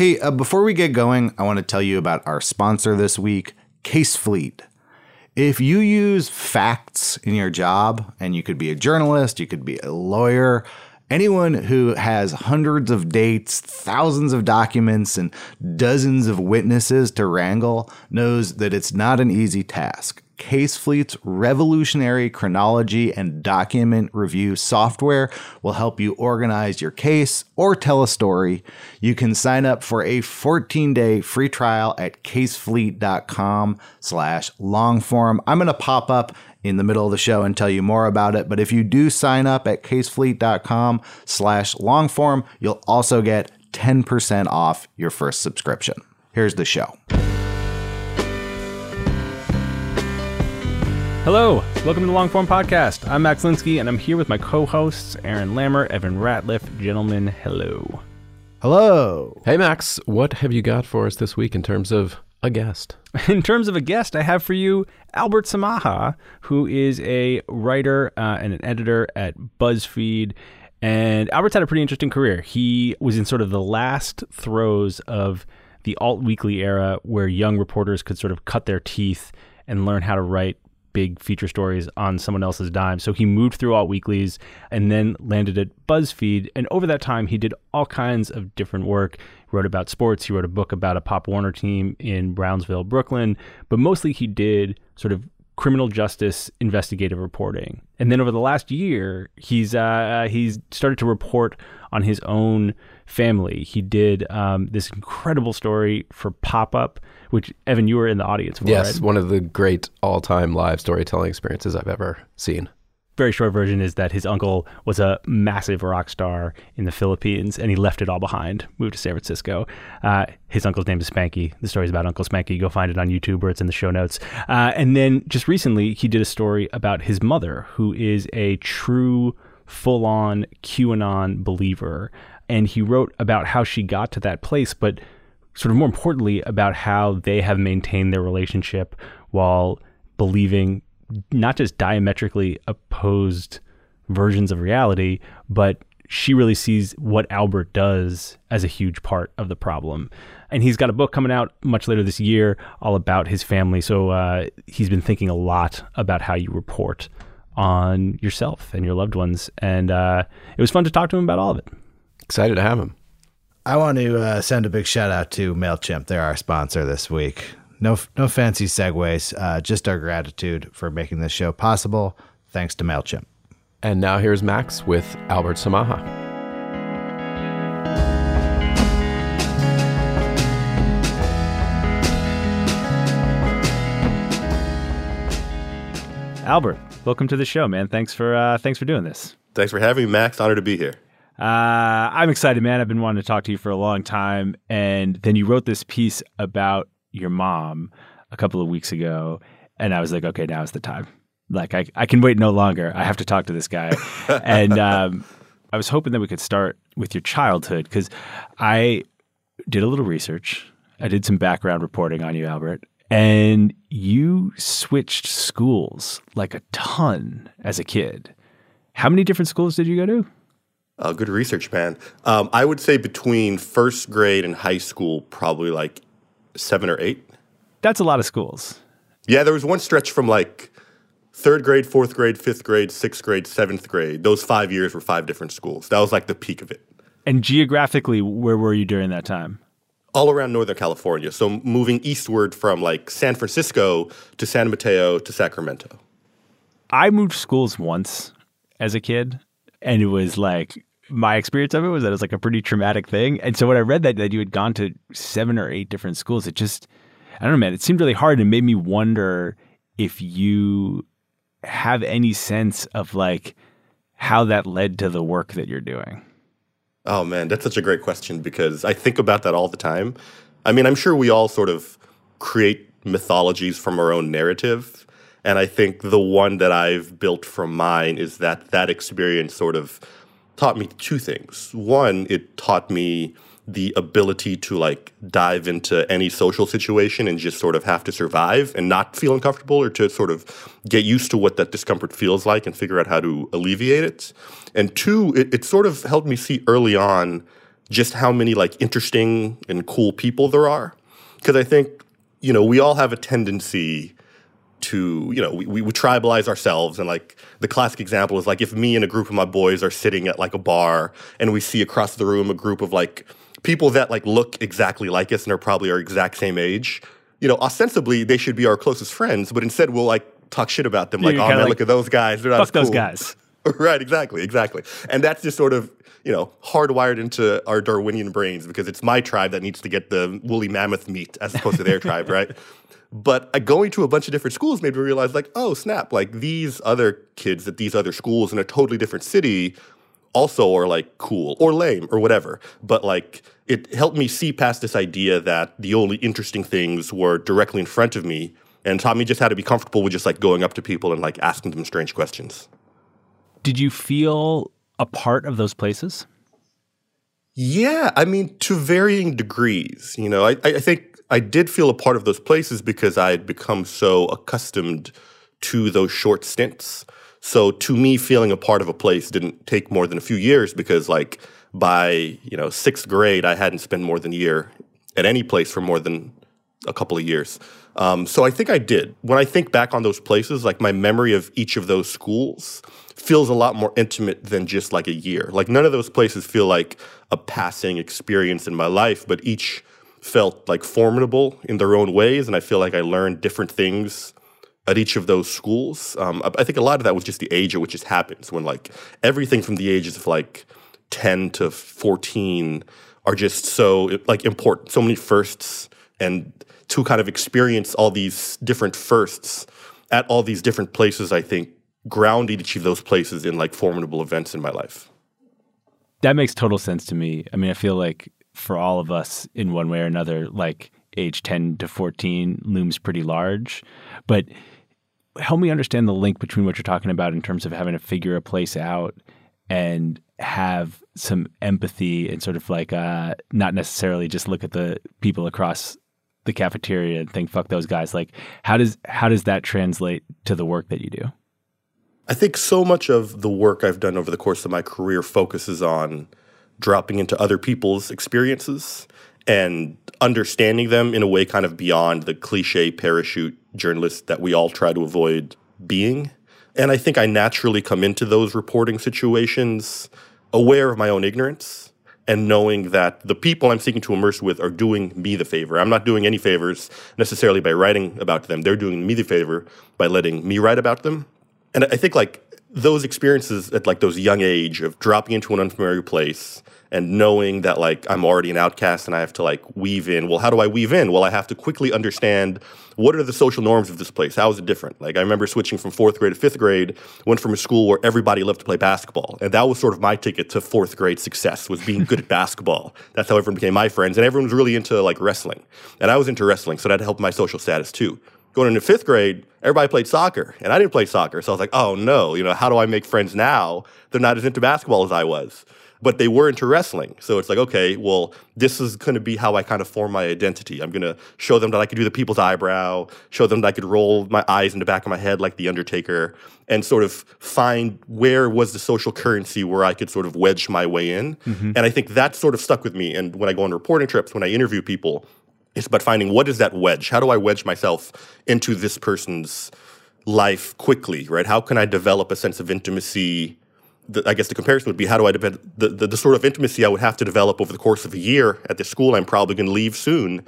Hey, uh, before we get going, I want to tell you about our sponsor this week, CaseFleet. If you use facts in your job, and you could be a journalist, you could be a lawyer, anyone who has hundreds of dates, thousands of documents, and dozens of witnesses to wrangle knows that it's not an easy task. CaseFleet's revolutionary chronology and document review software will help you organize your case or tell a story. You can sign up for a 14-day free trial at casefleet.com slash longform. I'm going to pop up in the middle of the show and tell you more about it. But if you do sign up at casefleet.com slash longform, you'll also get 10% off your first subscription. Here's the show. Hello, welcome to the Longform Podcast. I'm Max Linsky, and I'm here with my co-hosts Aaron Lammer, Evan Ratliff. Gentlemen, hello. Hello. Hey, Max, what have you got for us this week in terms of a guest? In terms of a guest, I have for you Albert Samaha, who is a writer uh, and an editor at BuzzFeed. And Albert's had a pretty interesting career. He was in sort of the last throes of the alt weekly era where young reporters could sort of cut their teeth and learn how to write big feature stories on someone else's dime. So he moved through alt weeklies and then landed at BuzzFeed. And over that time, he did all kinds of different work. He wrote about sports. He wrote a book about a Pop Warner team in Brownsville, Brooklyn. But mostly he did sort of criminal justice investigative reporting. And then over the last year, he's uh, he's started to report on his own family. He did um, this incredible story for Pop Up, which Evan, you were in the audience for. yes, right? one of the great all-time live storytelling experiences I've ever seen. very short version is that his uncle was a massive rock star in the Philippines and he left it all behind, moved to San Francisco. Uh, his uncle's name is Spanky. The story's about Uncle Spanky. Go find it on YouTube or it's in the show notes. Uh, and then just recently, he did a story about his mother, who is a true, full on QAnon believer. And he wrote about how she got to that place, but sort of more importantly, about how they have maintained their relationship while believing not just diametrically opposed versions of reality, but she really sees what Albert does as a huge part of the problem. And he's got a book coming out much later this year all about his family. So uh, he's been thinking a lot about how you report on yourself and your loved ones. And uh, it was fun to talk to him about all of it. Excited to have him. I want to uh, send a big shout out to MailChimp. They're our sponsor this week. No, no fancy segues, uh, just our gratitude for making this show possible. Thanks to MailChimp. And now here's Max with Albert Samaha. Albert, welcome to the show, man. Thanks for uh, thanks for doing this. Thanks for having me, Max. Honored to be here. Uh, I'm excited, man. I've been wanting to talk to you for a long time, and then you wrote this piece about your mom a couple of weeks ago, and I was like, okay, now is the time. Like, I I can wait no longer. I have to talk to this guy, and um, I was hoping that we could start with your childhood because I did a little research. I did some background reporting on you, Albert, and you switched schools like a ton as a kid. How many different schools did you go to? Uh, good research, man. Um, I would say between first grade and high school, probably like seven or eight. That's a lot of schools. Yeah, there was one stretch from like third grade, fourth grade, fifth grade, sixth grade, seventh grade. Those five years were five different schools. That was like the peak of it. And geographically, where were you during that time? All around Northern California. So moving eastward from like San Francisco to San Mateo to Sacramento. I moved schools once as a kid, and it was like my experience of it was that it was like a pretty traumatic thing. And so when I read that that you had gone to seven or eight different schools, it just I don't know, man. It seemed really hard and made me wonder if you have any sense of like how that led to the work that you're doing. Oh man, that's such a great question because I think about that all the time. I mean, I'm sure we all sort of create mythologies from our own narrative. And I think the one that I've built from mine is that that experience sort of taught me two things. One, it taught me the ability to like dive into any social situation and just sort of have to survive and not feel uncomfortable or to sort of get used to what that discomfort feels like and figure out how to alleviate it. And two, it, it sort of helped me see early on just how many like interesting and cool people there are. Because I think, you know, we all have a tendency to, you know, we, we, tribalize ourselves. And like the classic example is like if me and a group of my boys are sitting at like a bar and we see across the room a group of like people that like look exactly like us and are probably our exact same age, you know, ostensibly they should be our closest friends, but instead we'll like talk shit about them. Like, oh man, like, look at those guys. They're not Fuck as those cool." guys. right, exactly, exactly. And that's just sort of, you know, hardwired into our Darwinian brains because it's my tribe that needs to get the woolly mammoth meat as opposed to their tribe, right? But uh, going to a bunch of different schools made me realize, like, oh, snap, like these other kids at these other schools in a totally different city also are like cool or lame or whatever. But like, it helped me see past this idea that the only interesting things were directly in front of me and taught me just how to be comfortable with just like going up to people and like asking them strange questions. Did you feel a part of those places? Yeah, I mean, to varying degrees. You know, I, I think I did feel a part of those places because I had become so accustomed to those short stints. So to me, feeling a part of a place didn't take more than a few years because, like, by you know sixth grade, I hadn't spent more than a year at any place for more than a couple of years. Um, so I think I did. When I think back on those places, like my memory of each of those schools feels a lot more intimate than just like a year. Like none of those places feel like a passing experience in my life, but each felt like formidable in their own ways. And I feel like I learned different things at each of those schools. Um, I, think a lot of that was just the age at which it happens, when like everything from the ages of like 10 to 14 are just so like important, so many firsts and to kind of experience all these different firsts at all these different places, I think grounded each of those places in like formidable events in my life. That makes total sense to me. I mean, I feel like for all of us in one way or another, like age 10 to 14 looms pretty large. But help me understand the link between what you're talking about in terms of having to figure a place out and have some empathy and sort of like uh, not necessarily just look at the people across the cafeteria and think fuck those guys like how does how does that translate to the work that you do I think so much of the work I've done over the course of my career focuses on dropping into other people's experiences and understanding them in a way kind of beyond the cliche parachute journalist that we all try to avoid being. And I think I naturally come into those reporting situations aware of my own ignorance and knowing that the people I'm seeking to immerse with are doing me the favor. I'm not doing any favors necessarily by writing about them. They're doing me the favor by letting me write about them. And I think like those experiences at like those young age of dropping into an unfamiliar place and knowing that like I'm already an outcast and I have to like weave in. Well, how do I weave in? Well, I have to quickly understand what are the social norms of this place? How is it different? Like I remember switching from fourth grade to fifth grade, went from a school where everybody loved to play basketball. And that was sort of my ticket to fourth grade success was being good at basketball. That's how everyone became my friends. And everyone was really into like wrestling. And I was into wrestling, so that helped my social status too going into fifth grade, everybody played soccer, and I didn't play soccer. So I was like, oh no, you know, how do I make friends now? They're not as into basketball as I was, but they were into wrestling. So it's like, okay, well, this is going to be how I kind of form my identity. I'm going to show them that I could do the people's eyebrow, show them that I could roll my eyes in the back of my head like the Undertaker, and sort of find where was the social currency where I could sort of wedge my way in. Mm-hmm. And I think that sort of stuck with me. And when I go on reporting trips, when I interview people, it's about finding what is that wedge? How do I wedge myself into this person's life quickly, right? How can I develop a sense of intimacy? The, I guess the comparison would be how do I the, the, the sort of intimacy I would have to develop over the course of a year at the school I'm probably going to leave soon.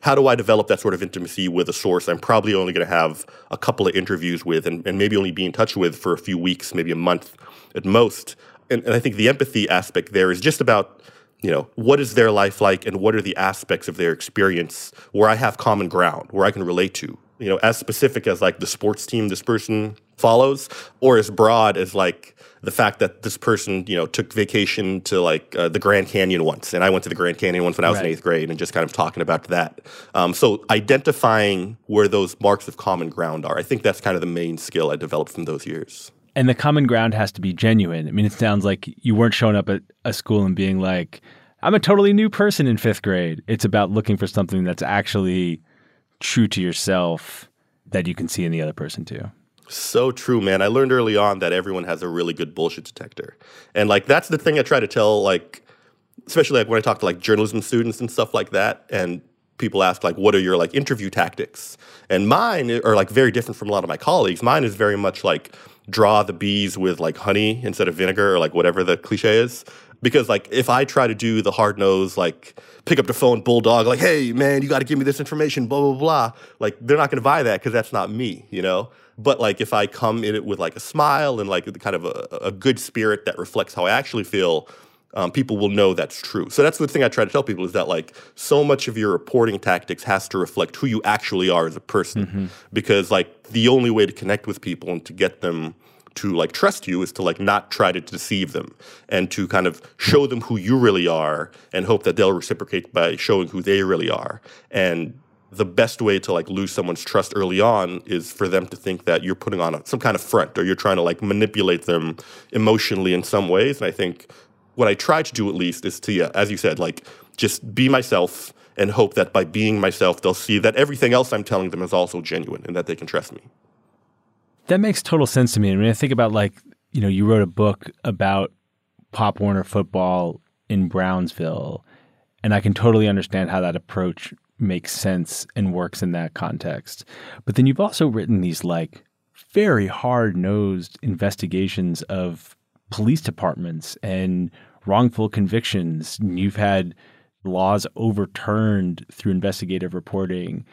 How do I develop that sort of intimacy with a source I'm probably only going to have a couple of interviews with and, and maybe only be in touch with for a few weeks, maybe a month at most? And, and I think the empathy aspect there is just about you know, what is their life like and what are the aspects of their experience where I have common ground, where I can relate to? You know, as specific as like the sports team this person follows, or as broad as like the fact that this person, you know, took vacation to like uh, the Grand Canyon once, and I went to the Grand Canyon once when I was in eighth grade, and just kind of talking about that. Um, so identifying where those marks of common ground are, I think that's kind of the main skill I developed from those years. And the common ground has to be genuine. I mean, it sounds like you weren't showing up at a school and being like, I'm a totally new person in fifth grade. It's about looking for something that's actually true to yourself that you can see in the other person too. So true, man. I learned early on that everyone has a really good bullshit detector. And like that's the thing I try to tell like especially like when I talk to like journalism students and stuff like that, and people ask like, "What are your like interview tactics?" And mine are like very different from a lot of my colleagues. Mine is very much like draw the bees with like honey instead of vinegar or like whatever the cliche is. Because like if I try to do the hard nose like pick up the phone bulldog like, "Hey man, you got to give me this information," blah blah blah, like they're not going to buy that because that's not me, you know. But like if I come in it with like a smile and like kind of a, a good spirit that reflects how I actually feel, um, people will know that's true. So that's the thing I try to tell people is that like so much of your reporting tactics has to reflect who you actually are as a person, mm-hmm. because like the only way to connect with people and to get them to like trust you is to like not try to deceive them and to kind of show them who you really are and hope that they'll reciprocate by showing who they really are and the best way to like lose someone's trust early on is for them to think that you're putting on a, some kind of front or you're trying to like manipulate them emotionally in some ways. And I think what I try to do at least is to, yeah, as you said, like just be myself and hope that by being myself, they'll see that everything else I'm telling them is also genuine and that they can trust me. That makes total sense to me. I mean, I think about like, you know, you wrote a book about Pop Warner football in Brownsville, and I can totally understand how that approach makes sense and works in that context. But then you've also written these like very hard nosed investigations of police departments and wrongful convictions. And you've had laws overturned through investigative reporting.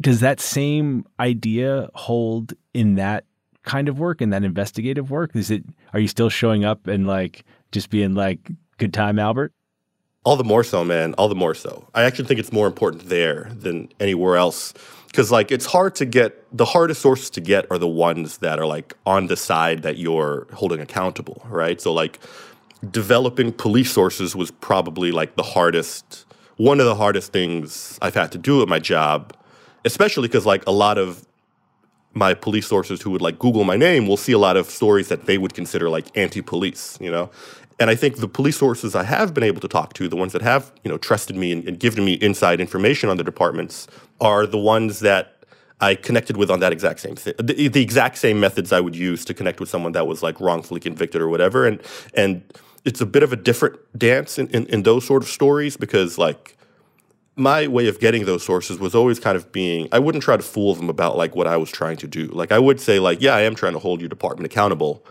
Does that same idea hold in that kind of work in that investigative work? Is it are you still showing up and like just being like good time Albert? All the more so, man. All the more so. I actually think it's more important there than anywhere else. Because, like, it's hard to get, the hardest sources to get are the ones that are, like, on the side that you're holding accountable, right? So, like, developing police sources was probably, like, the hardest, one of the hardest things I've had to do at my job, especially because, like, a lot of my police sources who would like Google my name will see a lot of stories that they would consider like anti-police, you know. And I think the police sources I have been able to talk to, the ones that have, you know, trusted me and, and given me inside information on the departments, are the ones that I connected with on that exact same thing, the, the, exact same methods I would use to connect with someone that was like wrongfully convicted or whatever. And and it's a bit of a different dance in, in, in those sort of stories because like my way of getting those sources was always kind of being I wouldn't try to fool them about like what I was trying to do. Like I would say like, yeah, I am trying to hold your department accountable,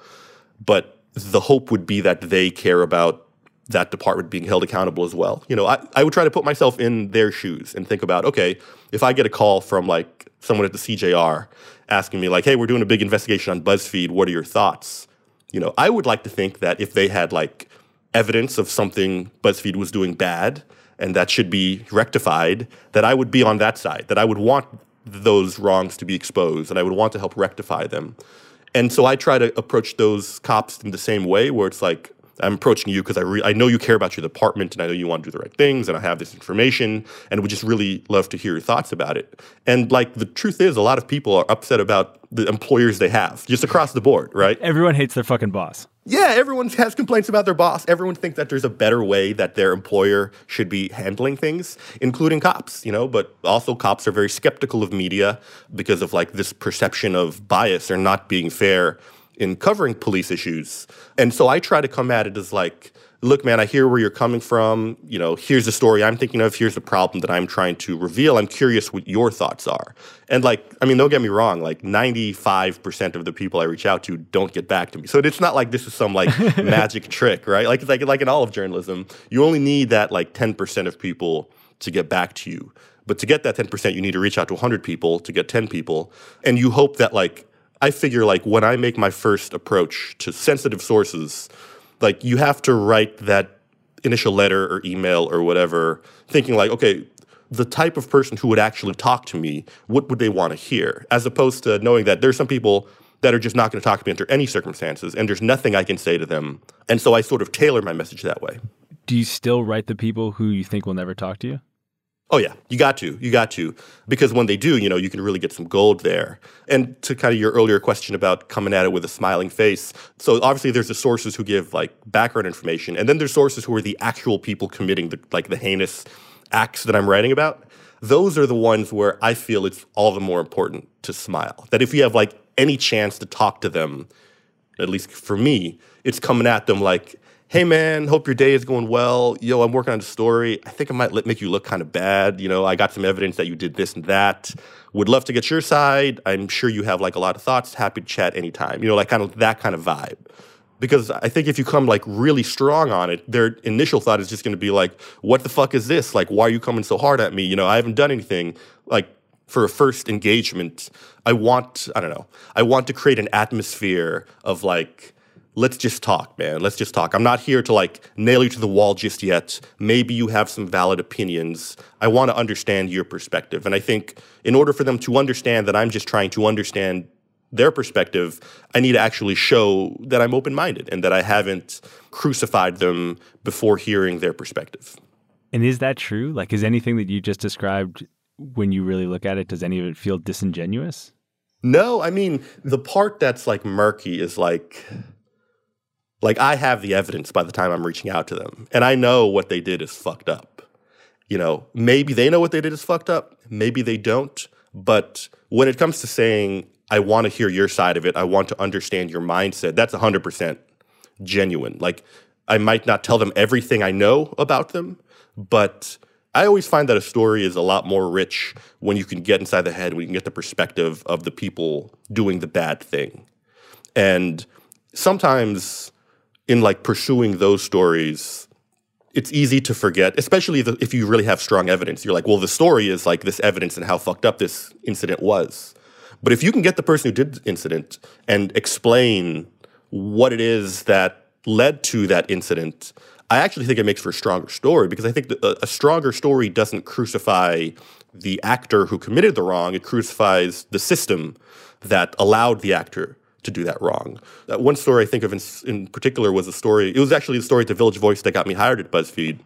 but the hope would be that they care about that department being held accountable as well. You know, I, I would try to put myself in their shoes and think about, okay, if I get a call from like someone at the CJR asking me like, hey, we're doing a big investigation on BuzzFeed, what are your thoughts? You know, I would like to think that if they had like evidence of something BuzzFeed was doing bad and that should be rectified, that I would be on that side, that I would want those wrongs to be exposed and I would want to help rectify them. And so I try to approach those cops in the same way, where it's like, I'm approaching you because I, re- I know you care about your department and I know you want to do the right things and I have this information and would just really love to hear your thoughts about it. And like the truth is, a lot of people are upset about the employers they have just across the board, right? Everyone hates their fucking boss yeah, everyone has complaints about their boss. Everyone thinks that there's a better way that their employer should be handling things, including cops, you know, but also cops are very skeptical of media because of like this perception of bias or not being fair in covering police issues. And so I try to come at it as like look, man, I hear where you're coming from. You know, here's the story I'm thinking of. Here's the problem that I'm trying to reveal. I'm curious what your thoughts are. And like, I mean, don't get me wrong. Like, 95% of the people I reach out to don't get back to me. So it's not like this is some like magic trick, right? Like, it's like like in all of journalism, you only need that like 10% of people to get back to you. But to get that 10%, you need to reach out to 100 people to get 10 people. And you hope that like I figure like when I make my first approach to sensitive sources, like you have to write that initial letter or email or whatever thinking like okay the type of person who would actually talk to me what would they want to hear? As opposed to knowing that there's some people that are just not going to talk to me under any circumstances and there's nothing i can say to them. And so i sort of tailor my message that way. Do you still write the people who you think will never talk to you Oh yeah, you got to, you got to, because when they do, you know, you can really get some gold there. And to kind of your earlier question about coming at it with a smiling face, so obviously there's the sources who give like background information, and then there's sources who are the actual people committing the like the heinous acts that I'm writing about. Those are the ones where I feel it's all the more important to smile. That if you have like any chance to talk to them, at least for me, it's coming at them like, hey man, hope your day is going well. Yo, I'm working on a story. I think I might make you look kind of bad. You know, I got some evidence that you did this and that. Would love to get your side. I'm sure you have like a lot of thoughts. Happy to chat anytime. You know, like kind of that kind of vibe. Because I think if you come like really strong on it, their initial thought is just going to be like, what the fuck is this? Like, why are you coming so hard at me? You know, I haven't done anything. Like, for a first engagement, I want, I don't know, I want to create an atmosphere of like, let's just talk, man. Let's just talk. I'm not here to like nail you to the wall just yet. Maybe you have some valid opinions. I want to understand your perspective. And I think in order for them to understand that I'm just trying to understand their perspective, I need to actually show that I'm open minded and that I haven't crucified them before hearing their perspective. And is that true? Like, is anything that you just described, when you really look at it, does any of it feel disingenuous? No, I mean, the part that's like murky is like, like I have the evidence by the time I'm reaching out to them, and I know what they did is fucked up. You know, maybe they know what they did is fucked up, maybe they don't. But when it comes to saying, I want to hear your side of it, I want to understand your mindset, that's 100% genuine. Like, I might not tell them everything I know about them, but I always find that a story is a lot more rich when you can get inside the head, when you can get the perspective of the people doing the bad thing. And sometimes in like pursuing those stories, it's easy to forget, especially the, if you really have strong evidence. You're like, well, the story is like this evidence and how fucked up this incident was. But if you can get the person who did the incident and explain what it is that led to that incident, I actually think it makes for a stronger story because I think a, a stronger story doesn't crucify the actor who committed the wrong, it crucifies the system that allowed the actor to do that wrong. That one story I think of in, in particular was a story, it was actually the story at the Village Voice that got me hired at BuzzFeed.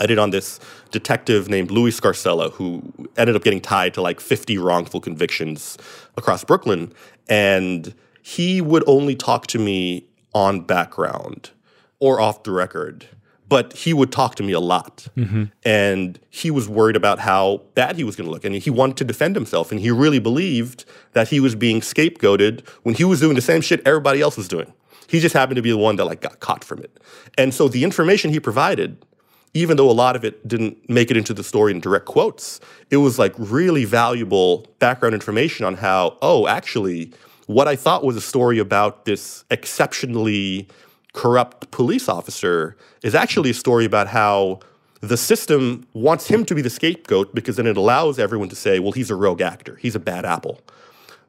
I did on this detective named Louis Scarcella, who ended up getting tied to like 50 wrongful convictions across Brooklyn. And he would only talk to me on background or off the record but he would talk to me a lot. Mm-hmm. And he was worried about how bad he was going to look. And he wanted to defend himself. And he really believed that he was being scapegoated when he was doing the same shit everybody else was doing. He just happened to be the one that like got caught from it. And so the information he provided, even though a lot of it didn't make it into the story in direct quotes, it was like really valuable background information on how, oh, actually, what I thought was a story about this exceptionally corrupt police officer is actually a story about how the system wants him to be the scapegoat because then it allows everyone to say, well, he's a rogue actor, he's a bad apple.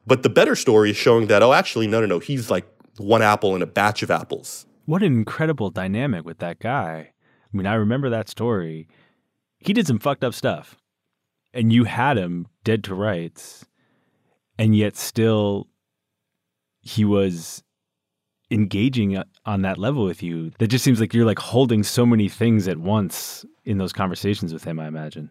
But the better story is showing that, oh, actually, no, no, no, he's like one apple in a batch of apples. What an incredible dynamic with that guy. I mean, I remember that story. He did some fucked up stuff, and you had him dead to rights, and yet still he was engaging uh, on that level with you that just seems like you're like holding so many things at once in those conversations with him i imagine.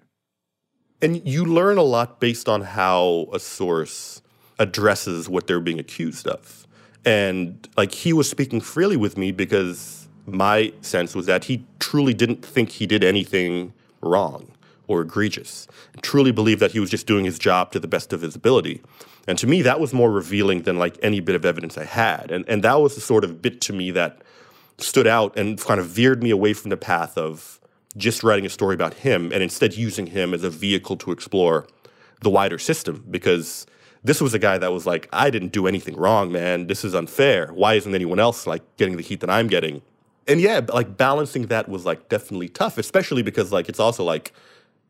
And you learn a lot based on how a source addresses what they're being accused of. And like he was speaking freely with me because my sense was that he truly didn't think he did anything wrong or egregious. Truly believed that he was just doing his job to the best of his ability and to me, that was more revealing than like any bit of evidence I had. And, and that was the sort of bit to me that stood out and kind of veered me away from the path of just writing a story about him and instead using him as a vehicle to explore the wider system because this was a guy that was like, I didn't do anything wrong, man. This is unfair. Why isn't anyone else like getting the heat that I'm getting? And yeah, like balancing that was like definitely tough, especially because like it's also like,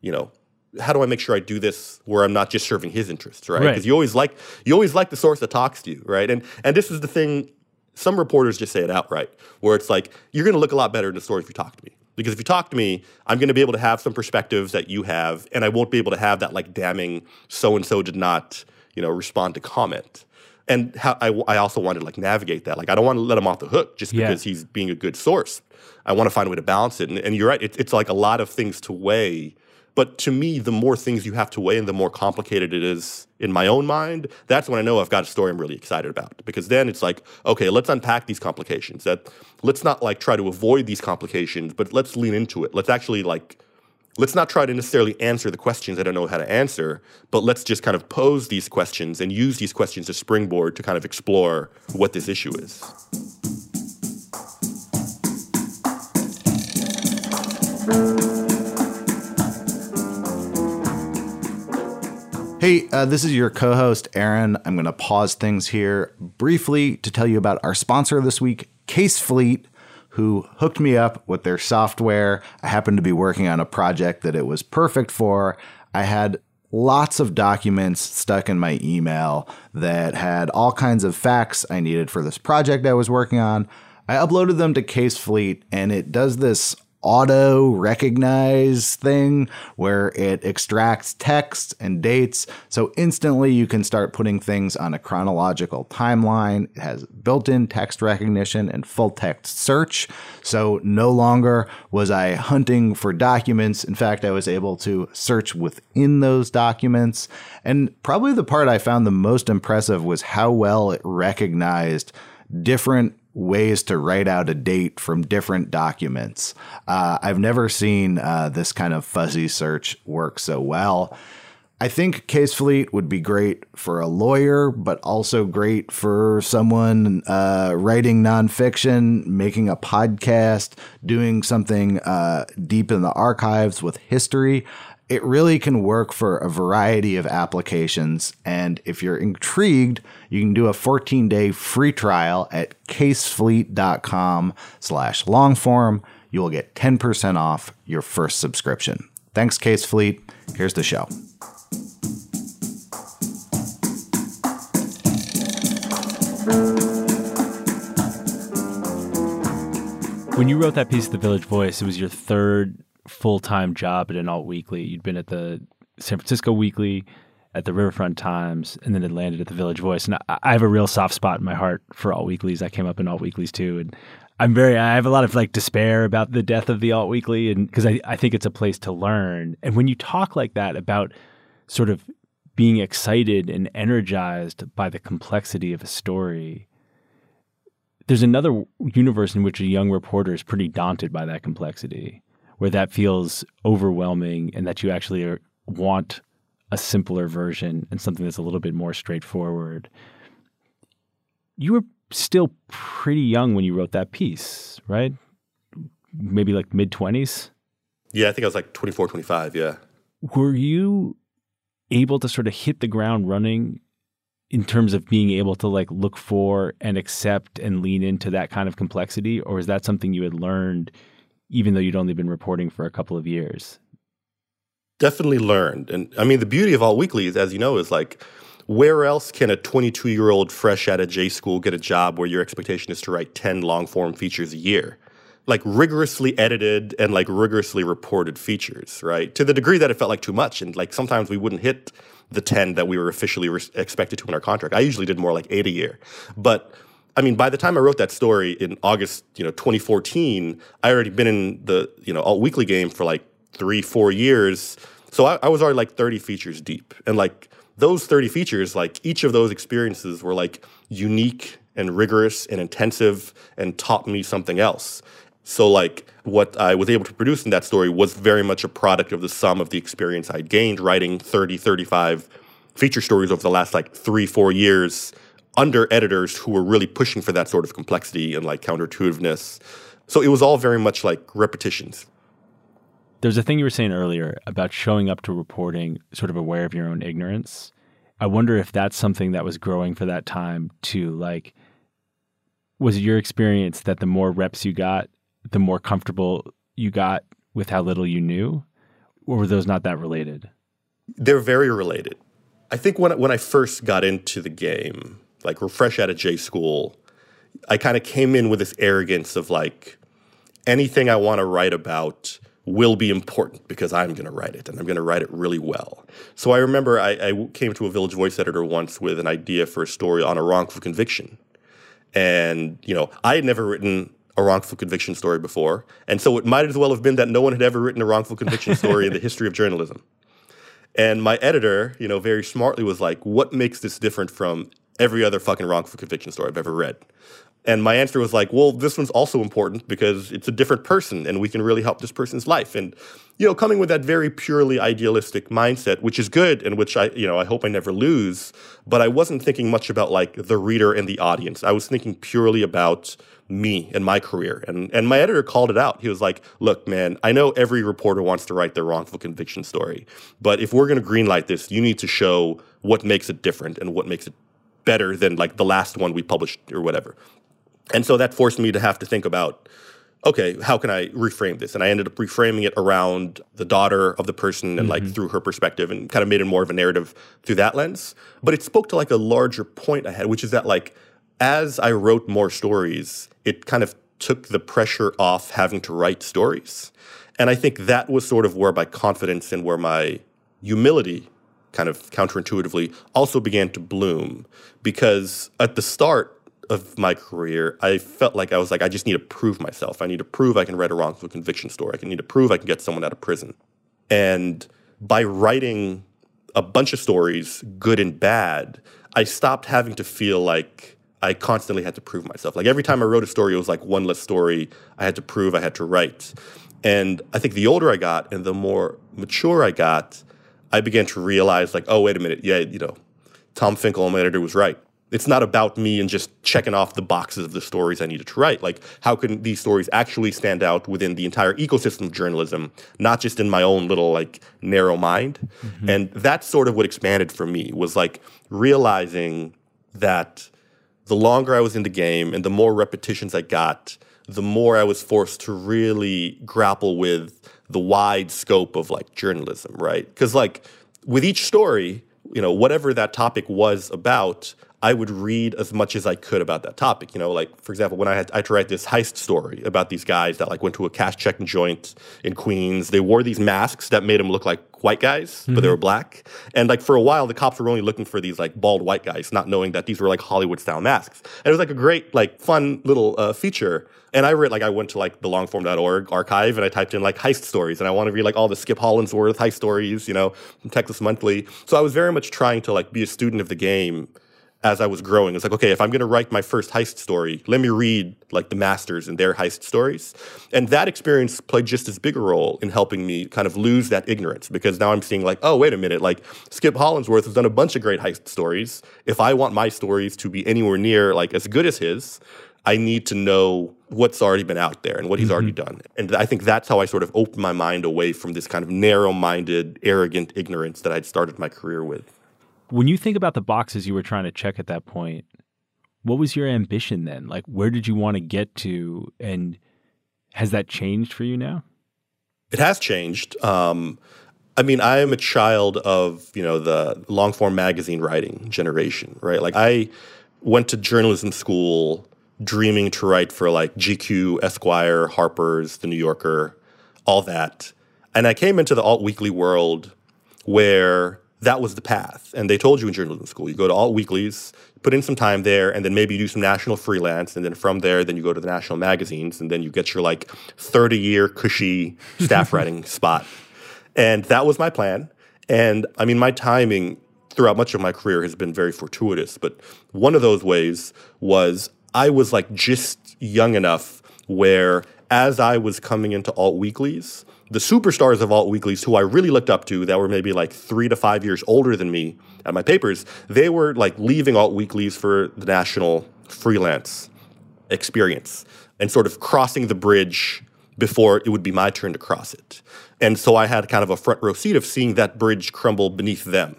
you know, how do I make sure I do this where I'm not just serving his interests, right? Because right. you always like you always like the source that talks to you, right? And and this is the thing. Some reporters just say it outright, where it's like you're going to look a lot better in the story if you talk to me. Because if you talk to me, I'm going to be able to have some perspectives that you have, and I won't be able to have that like damning so and so did not, you know, respond to comment. And how I, I also wanted to like navigate that. Like I don't want to let him off the hook just yeah. because he's being a good source. I want to find a way to balance it. And, and you're right. It, it's like a lot of things to weigh but to me, the more things you have to weigh and the more complicated it is in my own mind, that's when I know I've got a story I'm really excited about. Because then it's like, okay, let's unpack these complications. That let's not like try to avoid these complications, but let's lean into it. Let's actually like let's not try to necessarily answer the questions I don't know how to answer, but let's just kind of pose these questions and use these questions as springboard to kind of explore what this issue is. Hey, uh, this is your co host, Aaron. I'm going to pause things here briefly to tell you about our sponsor this week, Casefleet, who hooked me up with their software. I happened to be working on a project that it was perfect for. I had lots of documents stuck in my email that had all kinds of facts I needed for this project I was working on. I uploaded them to Casefleet, and it does this auto recognize thing where it extracts text and dates. So instantly you can start putting things on a chronological timeline. It has built in text recognition and full text search. So no longer was I hunting for documents. In fact, I was able to search within those documents. And probably the part I found the most impressive was how well it recognized different ways to write out a date from different documents. Uh, I've never seen uh, this kind of fuzzy search work so well. I think Casefleet would be great for a lawyer, but also great for someone uh, writing nonfiction, making a podcast, doing something uh, deep in the archives with history it really can work for a variety of applications. And if you're intrigued, you can do a 14 day free trial at casefleet.com slash longform. You will get 10% off your first subscription. Thanks, Casefleet. Here's the show. When you wrote that piece of The Village Voice, it was your third full time job at an alt weekly. You'd been at the San Francisco Weekly, at the Riverfront Times, and then it landed at the Village Voice. And I, I have a real soft spot in my heart for alt weeklies. I came up in alt weeklies too, and I'm very I have a lot of like despair about the death of the alt weekly, and because I I think it's a place to learn. And when you talk like that about sort of being excited and energized by the complexity of a story there's another universe in which a young reporter is pretty daunted by that complexity where that feels overwhelming and that you actually are, want a simpler version and something that's a little bit more straightforward. You were still pretty young when you wrote that piece, right? Maybe like mid 20s? Yeah, I think I was like 24, 25. Yeah. Were you able to sort of hit the ground running in terms of being able to like look for and accept and lean into that kind of complexity? Or is that something you had learned even though you'd only been reporting for a couple of years? Definitely learned. And I mean, the beauty of Alt Weeklies, as you know, is like, where else can a 22 year old fresh out of J school get a job where your expectation is to write 10 long form features a year? Like rigorously edited and like rigorously reported features, right? To the degree that it felt like too much. And like sometimes we wouldn't hit the 10 that we were officially re- expected to in our contract. I usually did more like eight a year. But I mean, by the time I wrote that story in August, you know, 2014, I already been in the you know alt weekly game for like three, four years. So I, I, was already like 30 features deep, and like those 30 features, like each of those experiences were like unique and rigorous and intensive, and taught me something else. So like what I was able to produce in that story was very much a product of the sum of the experience I'd gained writing 30, 35 feature stories over the last like three, four years under editors who were really pushing for that sort of complexity and like counterintuitiveness. So it was all very much like repetitions. There's a thing you were saying earlier about showing up to reporting sort of aware of your own ignorance. I wonder if that's something that was growing for that time too. Like, was it your experience that the more reps you got, the more comfortable you got with how little you knew? Or were those not that related? They're very related. I think when, when I first got into the game, like we're fresh out of J school, I kind of came in with this arrogance of like anything I want to write about will be important because I'm going to write it and I'm going to write it really well. So I remember I, I, came to a Village Voice editor once with an idea for a story on a wrongful conviction. And, you know, I had never written a wrongful conviction story before. And so it might as well have been that no one had ever written a wrongful conviction story in the history of journalism. And my editor, you know, very smartly was like, what makes this different from every other fucking wrongful conviction story I've ever read. And my answer was like, well, this one's also important because it's a different person and we can really help this person's life. And, you know, coming with that very purely idealistic mindset, which is good and which I, you know, I hope I never lose. But I wasn't thinking much about like the reader and the audience. I was thinking purely about me and my career. And and my editor called it out. He was like, "Look, man, I know every reporter wants to write their wrongful conviction story, but if we're going to greenlight this, you need to show what makes it different and what makes it better than like the last one we published or whatever." And so that forced me to have to think about okay, how can I reframe this? And I ended up reframing it around the daughter of the person and like mm-hmm. through her perspective and kind of made it more of a narrative through that lens. But it spoke to like a larger point I had, which is that like as I wrote more stories, it kind of took the pressure off having to write stories. And I think that was sort of where my confidence and where my humility kind of counterintuitively also began to bloom because at the start of my career, I felt like I was like, I just need to prove myself. I need to prove I can write a wrongful conviction story. I need to prove I can get someone out of prison. And by writing a bunch of stories, good and bad, I stopped having to feel like I constantly had to prove myself. Like every time I wrote a story, it was like one less story I had to prove I had to write. And I think the older I got and the more mature I got, I began to realize like, oh, wait a minute, yeah, you know, Tom Finkel, my editor, was right. It's not about me and just checking off the boxes of the stories I needed to write. Like, how can these stories actually stand out within the entire ecosystem of journalism, not just in my own little like narrow mind? Mm-hmm. And that's sort of what expanded for me was like realizing that the longer I was in the game and the more repetitions I got, the more I was forced to really grapple with the wide scope of like journalism, right? Because like with each story, you know, whatever that topic was about, I would read as much as I could about that topic. You know, like for example, when I had I had to write this heist story about these guys that like went to a cash checking joint in Queens. They wore these masks that made them look like white guys, but they were black. And like for a while, the cops were only looking for these like bald white guys, not knowing that these were like Hollywood style masks. And it was like a great, like fun little uh, feature. And I read like I went to like the longform.org archive and I typed in like heist stories and I want to read like all the Skip Hollandsworth heist stories, you know, from Texas Monthly. So I was very much trying to like be a student of the game as I was growing. It's like, okay, if I'm going to write my first heist story, let me read like the masters and their heist stories. And that experience played just as big a role in helping me kind of lose that ignorance because now I'm seeing like, oh, wait a minute, like Skip Hollandsworth has done a bunch of great heist stories. If I want my stories to be anywhere near like as good as his, I need to know what's already been out there and what he's already mm-hmm. done. And I think that's how I sort of opened my mind away from this kind of narrow-minded, arrogant ignorance that I'd started my career with. When you think about the boxes you were trying to check at that point, what was your ambition then? Like, where did you want to get to? And has that changed for you now? It has changed. Um, I mean, I am a child of you know the long form magazine writing generation, right? Like I went to journalism school dreaming to write for like GQ, Esquire, Harper's, The New Yorker, all that, and I came into the alt weekly world where that was the path. And they told you in journalism school, you go to alt weeklies, put in some time there, and then maybe you do some national freelance, and then from there, then you go to the national magazines, and then you get your like 30 year cushy staff writing spot. And that was my plan. And I mean, my timing throughout much of my career has been very fortuitous. But one of those ways was I was like just young enough where as I was coming into alt weeklies, the superstars of alt weeklies who I really looked up to that were maybe like three to five years older than me at my papers, they were like leaving alt weeklies for the national freelance experience and sort of crossing the bridge before it would be my turn to cross it. And so I had kind of a front row seat of seeing that bridge crumble beneath them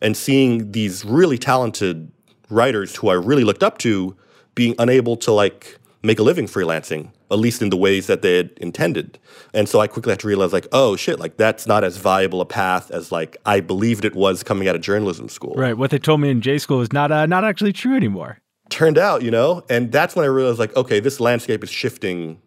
and seeing these really talented writers who I really looked up to being unable to like make a living freelancing, at least in the ways that they had intended. And so I quickly had to realize like, oh shit, like that's not as viable a path as like I believed it was coming out of journalism school. Right. What they told me in J school is not uh, not actually true anymore. Turned out, you know, and that's when I realized like, okay, this landscape is shifting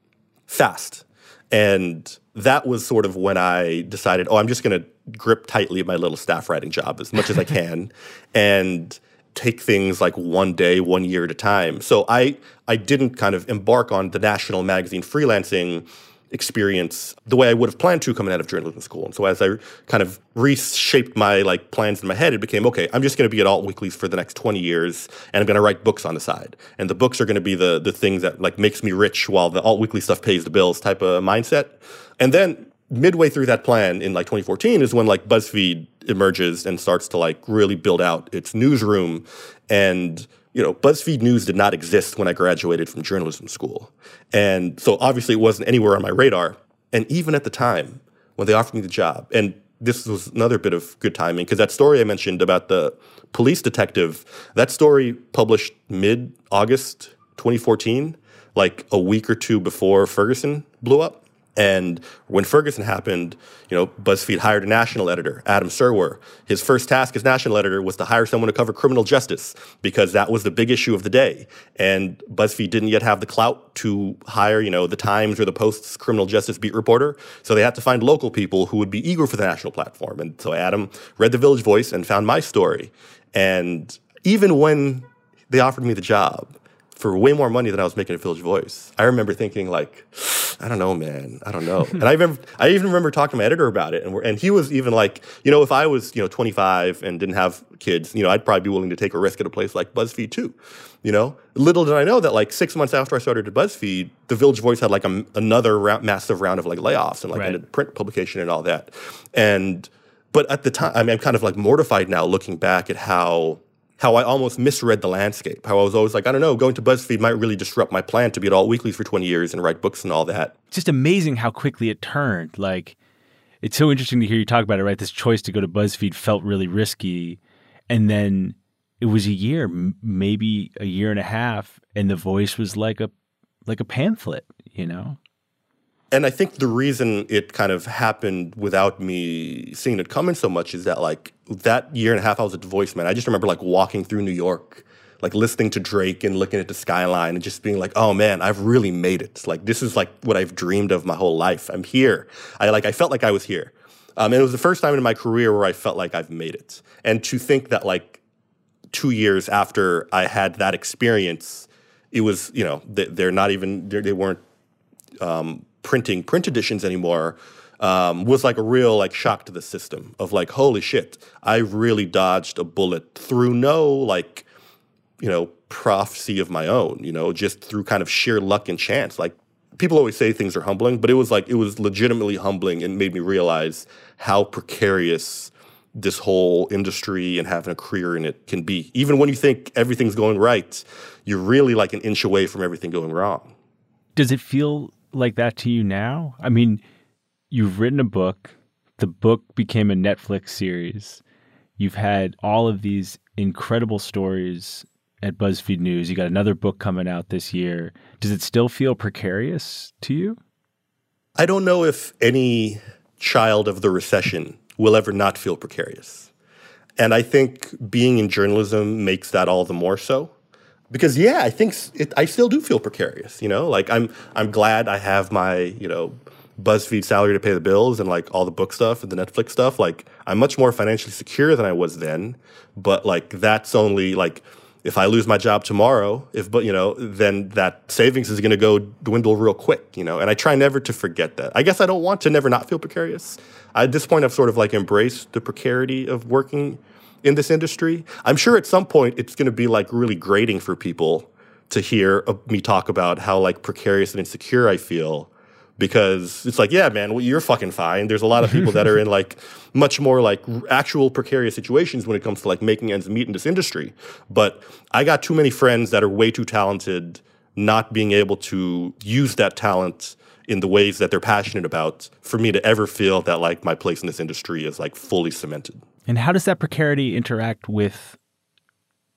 fast. And that was sort of when I decided, oh, I'm just going to grip tightly at my little staff writing job as much as I can and take things like one day, one year at a time. So I I didn't kind of embark on the national magazine freelancing experience the way I would have planned to coming out of journalism school. And so as I kind of reshaped my like plans in my head, it became okay. I'm just going to be at alt weeklies for the next 20 years, and I'm going to write books on the side. And the books are going to be the the things that like makes me rich while the alt weekly stuff pays the bills type of mindset. And then midway through that plan in like 2014 is when like BuzzFeed emerges and starts to like really build out its newsroom and you know, BuzzFeed News did not exist when I graduated from journalism school. And so obviously it wasn't anywhere on my radar. And even at the time when they offered me the job, and this was another bit of good timing because that story I mentioned about the police detective, that story published mid August 2014, like a week or two before Ferguson blew up. And when Ferguson happened, you know, BuzzFeed hired a national editor, Adam Serwer. His first task as national editor was to hire someone to cover criminal justice because that was the big issue of the day. And BuzzFeed didn't yet have the clout to hire, you know, the Times or the Post's criminal justice beat reporter. So they had to find local people who would be eager for the national platform. And so Adam read the Village Voice and found my story. And even when they offered me the job, for way more money than I was making at Village Voice. I remember thinking like, I don't know, man, I don't know. and I remember, I even remember talking to my editor about it, and and he was even like, you know, if I was you know 25 and didn't have kids, you know, I'd probably be willing to take a risk at a place like BuzzFeed too. You know, little did I know that like six months after I started at BuzzFeed, the Village Voice had like a, another round, massive round of like layoffs and like Right. ended print publication and all that, and. But at the time, I mean, I'm kind of like mortified now looking back at how how I almost misread the landscape. How I was always like, I don't know, going to BuzzFeed might really disrupt my plan to be at alt weeklies for 20 years and write books and all that. just amazing how quickly it turned. Like, it's so interesting to hear you talk about it, right? This choice to go to BuzzFeed felt really risky. And then it was a year, maybe a year and a half, and the voice was like a like a pamphlet, you know? And I think the reason it kind of happened without me seeing it coming so much is that like that year and a half I was at the Voice, man. I just remember like walking through New York, like listening to Drake and looking at the skyline and just being like, oh man, I've really made it. Like this is like what I've dreamed of my whole life. I'm here. I like I felt like I was here. Um, and it was the first time in my career where I felt like I've made it. And to think that like two years after I had that experience, it was you know they, they're not even they weren't um, printing print editions anymore. Um, was like a real like shock to the system of like holy shit I really dodged a bullet through no like you know prophecy of my own you know just through kind of sheer luck and chance like people always say things are humbling but it was like it was legitimately humbling and made me realize how precarious this whole industry and having a career in it can be even when you think everything's going right you're really like an inch away from everything going wrong Does it feel like that to you now? I mean, you've written a book, the book became a Netflix series. You've had all of these incredible stories at BuzzFeed News. You got another book coming out this year. Does it still feel precarious to you? I don't know if any child of the recession will ever not feel precarious. And I think being in journalism makes that all the more so. Because yeah, I think it, I still do feel precarious, you know? Like I'm I'm glad I have my, you know, BuzzFeed salary to pay the bills and like all the book stuff and the Netflix stuff. Like I'm much more financially secure than I was then, but like that's only like if I lose my job tomorrow, if but you know, then that savings is going to go dwindle real quick, you know. And I try never to forget that. I guess I don't want to never not feel precarious. At this point, I've sort of like embraced the precarity of working in this industry. I'm sure at some point it's going to be like really grating for people to hear me talk about how like precarious and insecure I feel because it's like, yeah, man, well, you're fucking fine. There's a lot of people that are in like much more like actual precarious situations when it comes to like making ends meet in this industry. But I got too many friends that are way too talented, not being able to use that talent in the ways that they're passionate about for me to ever feel that like my place in this industry is like fully cemented. And how does that precarity interact with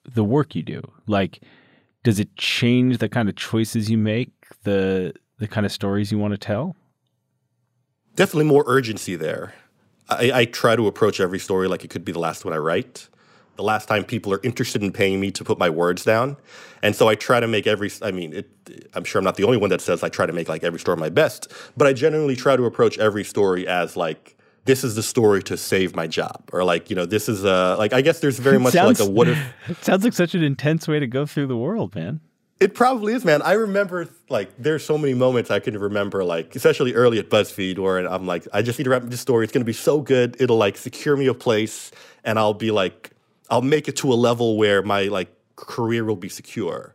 the work you do? Like, does it change the kind of choices you make, the the kind of stories you want to tell? definitely more urgency there. I, I try to approach every story like it could be the last one I write. The last time people are interested in paying me to put my words down, and so I try to make every. I mean, it, I'm sure I'm not the only one that says I try to make like every story my best, but I genuinely try to approach every story as like this is the story to save my job, or like you know this is a like I guess there's very much like a what if It sounds like such an intense way to go through the world, man. It probably is, man. I remember like there's so many moments I can remember, like especially early at BuzzFeed, where I'm like, I just need to wrap this story. It's gonna be so good, it'll like secure me a place, and I'll be like, I'll make it to a level where my like career will be secure.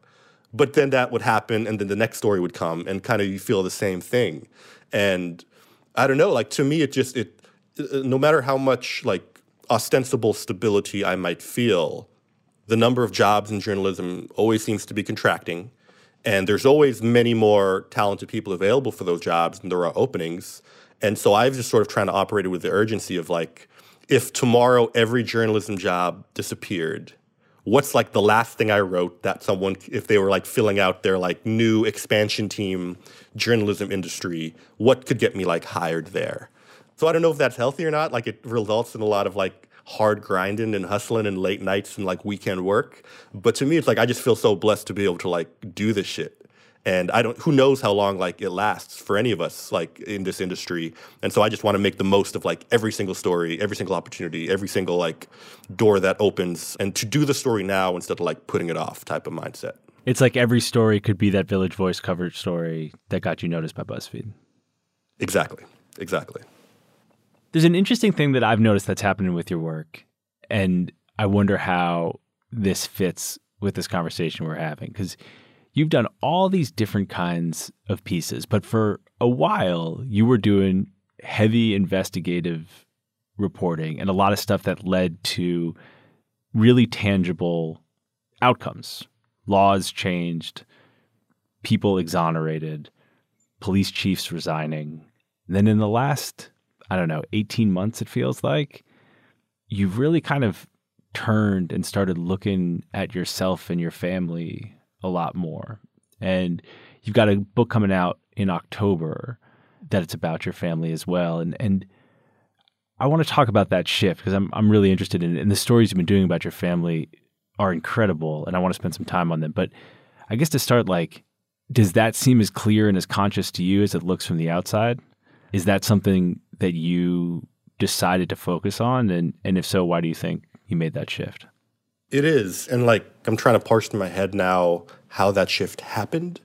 But then that would happen, and then the next story would come, and kind of you feel the same thing. And I don't know, like to me, it just it, uh, no matter how much like ostensible stability I might feel, the number of jobs in journalism always seems to be contracting. And there's always many more talented people available for those jobs than there are openings. And so I've just sort of trying to operate with the urgency of like, if tomorrow every journalism job disappeared, what's like the last thing I wrote that someone, if they were like filling out their like new expansion team journalism industry, what could get me like hired there? So I don't know if that's healthy or not. Like it results in a lot of like hard grinding and hustling and late nights and like weekend work. But to me, it's like I just feel so blessed to be able to like do this shit. And I don't, who knows how long like it lasts for any of us like in this industry. And so I just want to make the most of like every single story, every single opportunity, every single like door that opens and to do the story now instead of like putting it off type of mindset. It's like every story could be that Village Voice coverage story that got you noticed by BuzzFeed. Exactly. Exactly. There's an interesting thing that I've noticed that's happening with your work, and I wonder how this fits with this conversation we're having because you've done all these different kinds of pieces, but for a while you were doing heavy investigative reporting and a lot of stuff that led to really tangible outcomes. Laws changed, people exonerated, police chiefs resigning. And then in the last I don't know, 18 months, it feels like, you've really kind of turned and started looking at yourself and your family a lot more. And you've got a book coming out in October that it's about your family as well. And, and, I want to talk about that shift because I'm I'm really interested in it. And the stories you've been doing about your family are incredible, and I want to spend some time on them. But I guess to start, like, does that seem as clear and as conscious to you as it looks from the outside? Is that something that you decided to focus on? And, and if so, why do you think you made that shift? It is. And like, I'm trying to parse in my head now how that shift happened,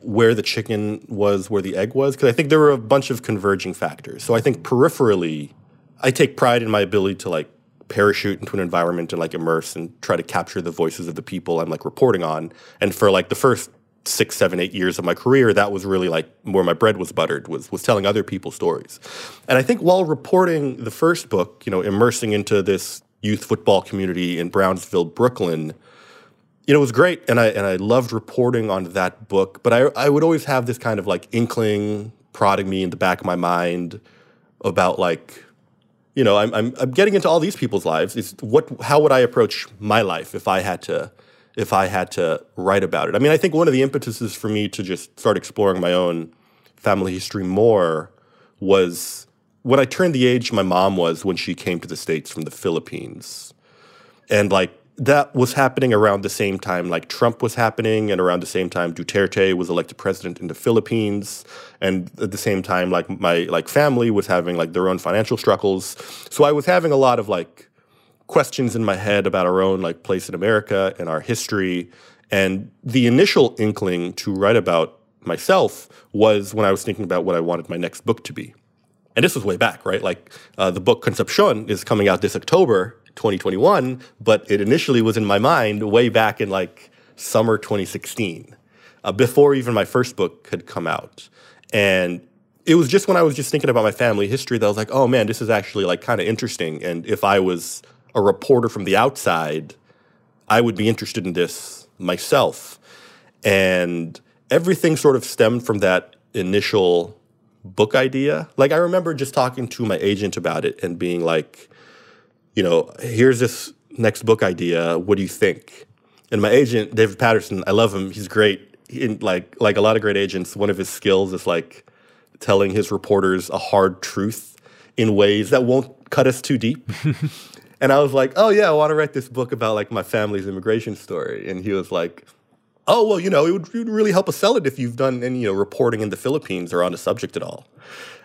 where the chicken was, where the egg was, because I think there were a bunch of converging factors. So I think peripherally, I take pride in my ability to like parachute into an environment and like immerse and try to capture the voices of the people I'm like reporting on. And for like the first six, seven, eight years of my career, that was really like where my bread was buttered, was was telling other people's stories. And I think while reporting the first book, you know, immersing into this youth football community in Brownsville, Brooklyn, you know, it was great. And I and I loved reporting on that book. But I I would always have this kind of like inkling prodding me in the back of my mind about like you know, I'm, I'm, I'm getting into all these people's lives. Is what, how would I approach my life if I had to if I had to write about it. I mean, I think one of the impetuses for me to just start exploring my own family history more was when I turned the age my mom was when she came to the States from the Philippines. And like that was happening around the same time like Trump was happening and around the same time Duterte was elected president in the Philippines and at the same time like my like family was having like their own financial struggles. So I was having a lot of like questions in my head about our own like place in America and our history. And the initial inkling to write about myself was when I was thinking about what I wanted my next book to be. And this was way back, right? Like uh, the book Concepcion is coming out this October 2021, but it initially was in my mind way back in like summer 2016, uh, before even my first book had come out. And it was just when I was just thinking about my family history that I was like, oh man, this is actually like kind of interesting. And if I was a reporter from the outside, I would be interested in this myself. And everything sort of stemmed from that initial book idea. Like I remember just talking to my agent about it and being like, you know, here's this next book idea. What do you think? And my agent, David Patterson, I love him. He's great. Like like a lot of great agents, one of his skills is like telling his reporters a hard truth in ways that won't cut us too deep. And I was like, oh yeah, I want to write this book about like my family's immigration story. And he was like, oh well, you know, it would, it would really help us sell it if you've done any you know reporting in the Philippines or on the subject at all.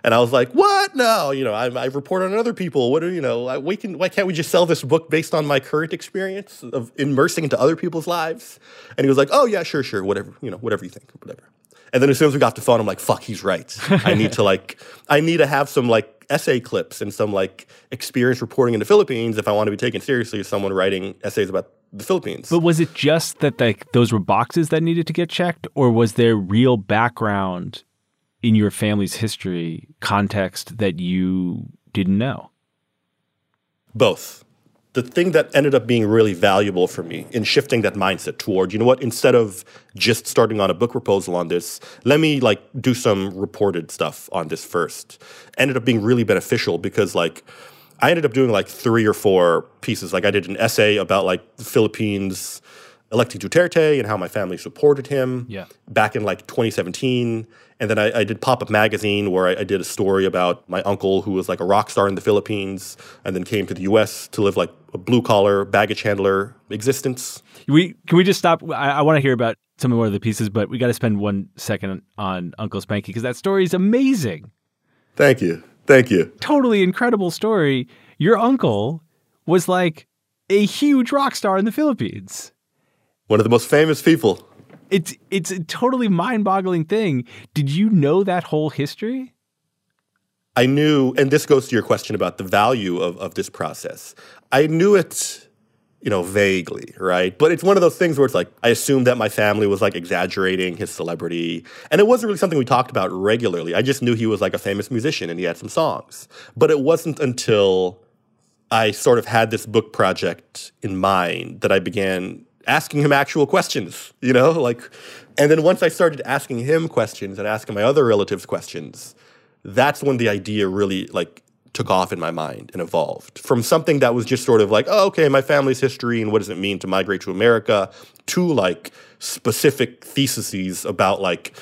And I was like, what? No, you know, I, I report on other people. What do you know? I, we can, why can't we just sell this book based on my current experience of immersing into other people's lives? And he was like, oh yeah, sure, sure, whatever, you know, whatever you think, whatever. And then as soon as we got the phone, I'm like, fuck, he's right. I need to like, I need to have some like essay clips and some like experience reporting in the Philippines if I want to be taken seriously as someone writing essays about the Philippines. But was it just that like those were boxes that needed to get checked, or was there real background in your family's history context that you didn't know? Both. The thing that ended up being really valuable for me in shifting that mindset toward, you know what, instead of just starting on a book proposal on this, let me like do some reported stuff on this first. Ended up being really beneficial because like I ended up doing like three or four pieces. Like I did an essay about like the Philippines electing Duterte and how my family supported him Yeah. back in like 2017. And then I, I did Pop Up Magazine where I, I did a story about my uncle who was like a rock star in the Philippines and then came to the US to live like a blue collar baggage handler existence. We can we just stop? I, I want to hear about some more of the pieces, but we got to spend one second on Uncle Spanky because that story is amazing. Thank you. Thank you. Totally incredible story. Your uncle was like a huge rock star in the Philippines. One of the most famous people. It's it's a totally mind-boggling thing. Did you know that whole history? I knew, and this goes to your question about the value of, of this process. I knew it, you know, vaguely, right? But it's one of those things where it's like, I assumed that my family was like exaggerating his celebrity. And it wasn't really something we talked about regularly. I just knew he was like a famous musician and he had some songs. But it wasn't until I sort of had this book project in mind that I began asking him actual questions, you know, like, and then once I started asking him questions and asking my other relatives questions, that's when the idea really like took off in my mind and evolved from something that was just sort of like, oh, okay, my family's history and what does it mean to migrate to America to like specific theses about like,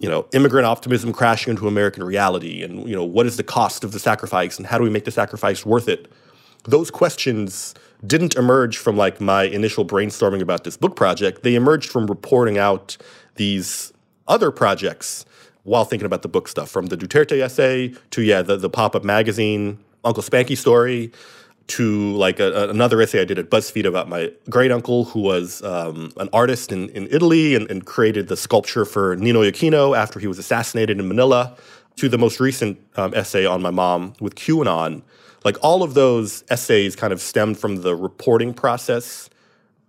you know, immigrant optimism crashing into American reality and, you know, what is the cost of the sacrifice and how do we make the sacrifice worth it? Those questions didn't emerge from like my initial brainstorming about this book project. They emerged from reporting out these other projects while thinking about the book stuff, from the Duterte essay to yeah, the, the pop-up magazine, Uncle Spanky story, to like a, a- another essay I did at BuzzFeed about my great uncle who was um, an artist in, in Italy and, and created the sculpture for Ninoy Aquino after he was assassinated in Manila, to the most recent um, essay on my mom with QAnon. Like all of those essays kind of stemmed from the reporting process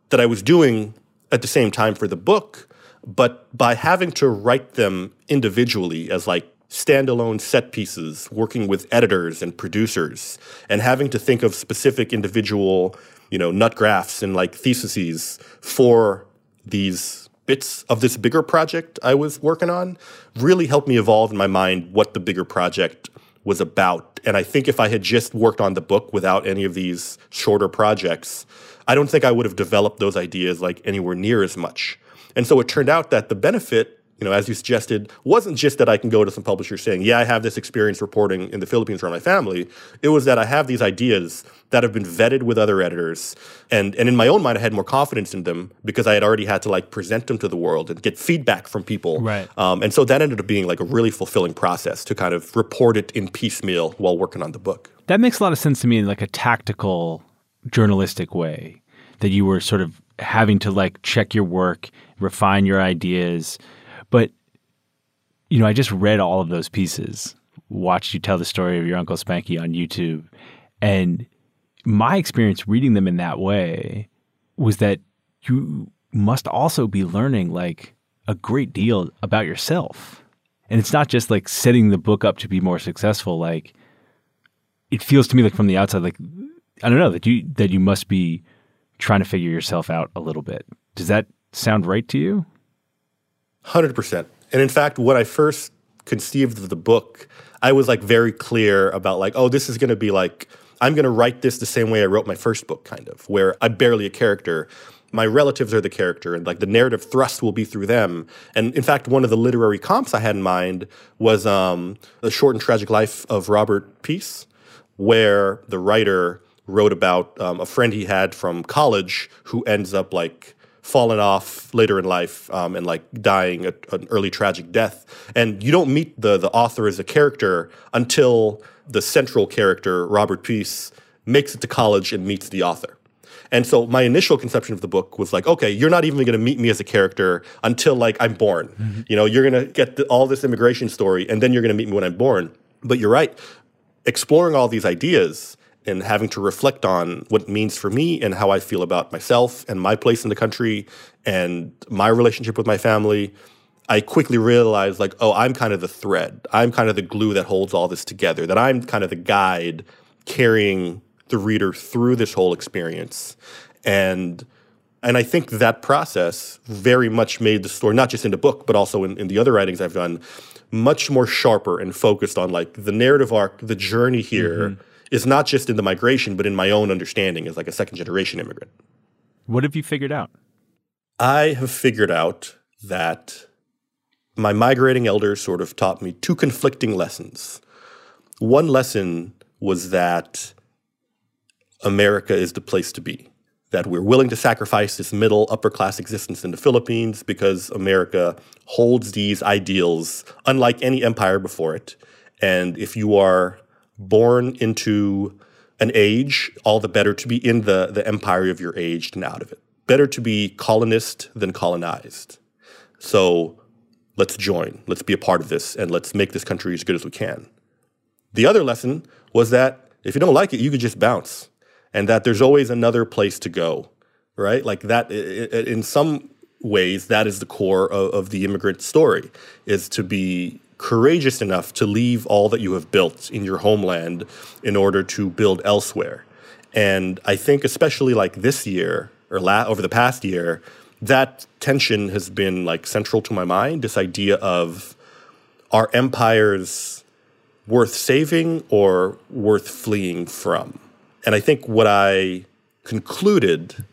that I was doing at the same time for the book, but by having to write them individually as like standalone set pieces, working with editors and producers, and having to think of specific individual, you know, nut graphs and like theses for these bits of this bigger project I was working on really helped me evolve in my mind what the bigger project was about. And I think if I had just worked on the book without any of these shorter projects, I don't think I would have developed those ideas like anywhere near as much. And so it turned out that the benefit, you know, as you suggested, wasn't just that I can go to some publisher saying, yeah, I have this experience reporting in the Philippines around my family. It was that I have these ideas that have been vetted with other editors. And, and in my own mind, I had more confidence in them because I had already had to like present them to the world and get feedback from people. Right. Um, and so that ended up being like a really fulfilling process to kind of report it in piecemeal while working on the book. That makes a lot of sense to me in like a tactical journalistic way that you were sort of having to like check your work, refine your ideas. But you know, I just read all of those pieces, watched you tell the story of your Uncle Spanky on YouTube, and my experience reading them in that way was that you must also be learning like a great deal about yourself. And it's not just like setting the book up to be more successful, like it feels to me like from the outside, like I don't know that you that you must be trying to figure yourself out a little bit. Does that sound right to you? Hundred percent. And in fact, when I first conceived of the book, I was like very clear about like, oh, this is going to be like I'm going to write this the same way I wrote my first book, kind of, where I'm barely a character. My relatives are the character, and like the narrative thrust will be through them. And in fact, one of the literary comps I had in mind was um, the short and tragic life of Robert Peace, where the writer wrote about um, a friend he had from college who ends up like fallen off later in life um, and like dying a, an early tragic death. And you don't meet the the author as a character until the central character, Robert Peace, makes it to college and meets the author. And so my initial conception of the book was like, okay, you're not even going to meet me as a character until like I'm born. Mm-hmm. You know, you're going to get the, all this immigration story, and then you're going to meet me when I'm born. But you're right, exploring all these ideas and having to reflect on what it means for me and how I feel about myself and my place in the country and my relationship with my family. I quickly realized, like, oh, I'm kind of the thread. I'm kind of the glue that holds all this together, that I'm kind of the guide carrying the reader through this whole experience. And and I think that process very much made the story, not just in the book, but also in, in the other writings I've done, much more sharper and focused on like the narrative arc, the journey here mm-hmm. Is not just in the migration, but in my own understanding as like a second generation immigrant. What have you figured out? I have figured out that my migrating elders sort of taught me two conflicting lessons. One lesson was that America is the place to be. That we're willing to sacrifice this middle upper class existence in the Philippines because America holds these ideals unlike any empire before it. And if you are born into an age, all the better to be in the, the empire of your age than out of it. Better to be colonist than colonized. So let's join, let's be a part of this, and let's make this country as good as we can. The other lesson was that if you don't like it, you could just bounce and that there's always another place to go, right? Like that, in some ways, that is the core of, of the immigrant story, is to be courageous enough to leave all that you have built in your homeland in order to build elsewhere. And I think, especially like this year or la- over the past year, that tension has been like central to my mind. This idea of are empires worth saving or worth fleeing from? And I think what I concluded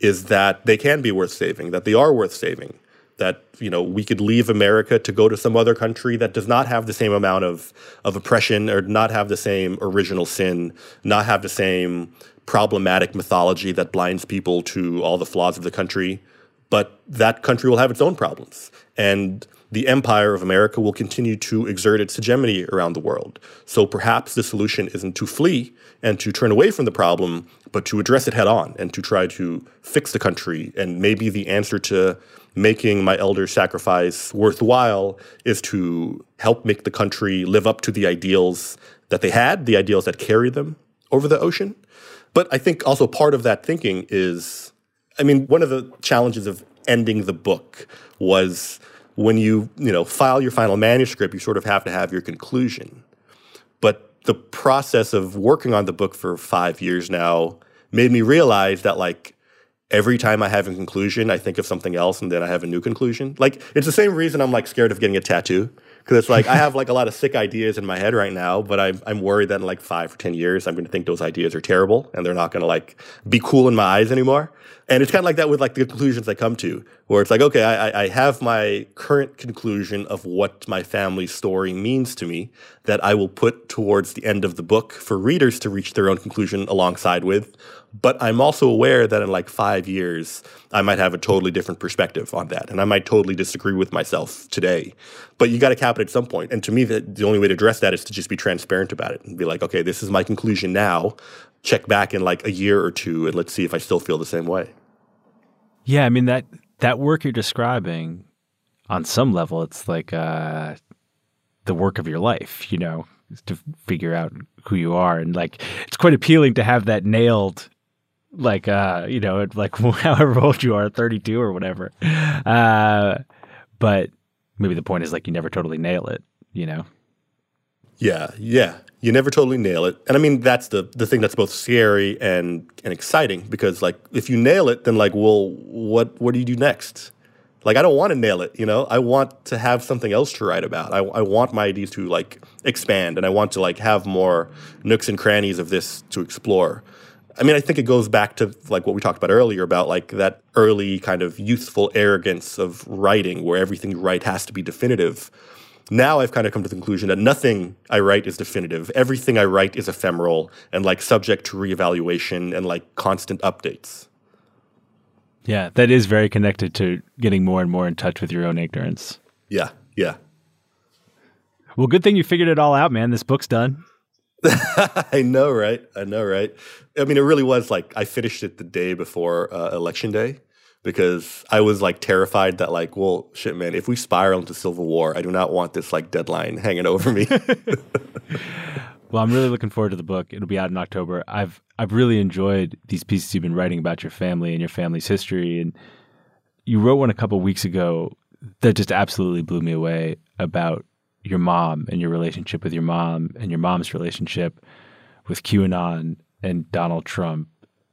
is that they can be worth saving, that they are worth saving, that you know we could leave America to go to some other country that does not have the same amount of of oppression or not have the same original sin, not have the same problematic mythology that blinds people to all the flaws of the country, but that country will have its own problems. And the empire of America will continue to exert its hegemony around the world. So perhaps the solution isn't to flee and to turn away from the problem, but to address it head on and to try to fix the country. And maybe the answer to making my elder sacrifice worthwhile is to help make the country live up to the ideals that they had, the ideals that carry them over the ocean. But I think also part of that thinking is I mean, one of the challenges of ending the book was when you you know file your final manuscript, you sort of have to have your conclusion. But the process of working on the book for five years now made me realize that like every time I have a conclusion, I think of something else, and then I have a new conclusion. Like it's the same reason I'm like scared of getting a tattoo because it's like I have like a lot of sick ideas in my head right now, but I'm I'm worried that in like five or ten years I'm going to think those ideas are terrible and they're not going to like be cool in my eyes anymore. And it's kind of like that with like the conclusions I come to, where it's like, okay, I, I have my current conclusion of what my family story means to me that I will put towards the end of the book for readers to reach their own conclusion alongside with. But I'm also aware that in like five years, I might have a totally different perspective on that. And I might totally disagree with myself today. But you got to cap it at some point. And to me, the, the only way to address that is to just be transparent about it and be like, okay, this is my conclusion now check back in like a year or two and let's see if I still feel the same way. Yeah, I mean that that work you're describing on some level it's like uh the work of your life, you know, to figure out who you are and like it's quite appealing to have that nailed like uh you know like however old you are 32 or whatever uh but maybe the point is like you never totally nail it you know yeah yeah you never totally nail it. And I mean that's the the thing that's both scary and and exciting because like if you nail it, then like, well, what what do you do next? Like I don't want to nail it, you know. I want to have something else to write about. I, I want my ideas to like expand, and I want to like have more nooks and crannies of this to explore. I mean, I think it goes back to like what we talked about earlier about like that early kind of youthful arrogance of writing, where everything you write has to be definitive now I've kind of come to the conclusion that nothing I write is definitive. Everything I write is ephemeral and like subject to reevaluation and like constant updates. Yeah, that is very connected to getting more and more in touch with your own ignorance. Yeah, yeah. Well, good thing you figured it all out, man. This book's done. I know, right? I know, right? I mean, it really was like I finished it the day before uh, election day because I was like terrified that like, well, shit, man, if we spiral into civil war, I do not want this like deadline hanging over me. well, I'm really looking forward to the book. It'll be out in October. I've I've really enjoyed these pieces you've been writing about your family and your family's history, and you wrote one a couple weeks ago that just absolutely blew me away about your mom and your relationship with your mom and your mom's relationship with QAnon and Donald Trump.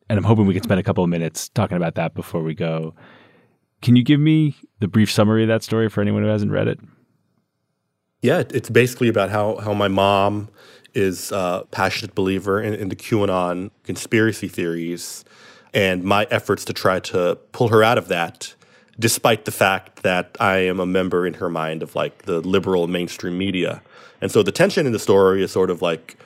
And I'm hoping we can spend a couple of minutes talking about that before we go. Can you give me the brief summary of that story for anyone who hasn't read it? Yeah, it's basically about how how my mom is a passionate believer in, in the QAnon conspiracy theories, and my efforts to try to pull her out of that despite the fact that I am a member in her mind of like the liberal mainstream media. And so the tension in the story is sort of like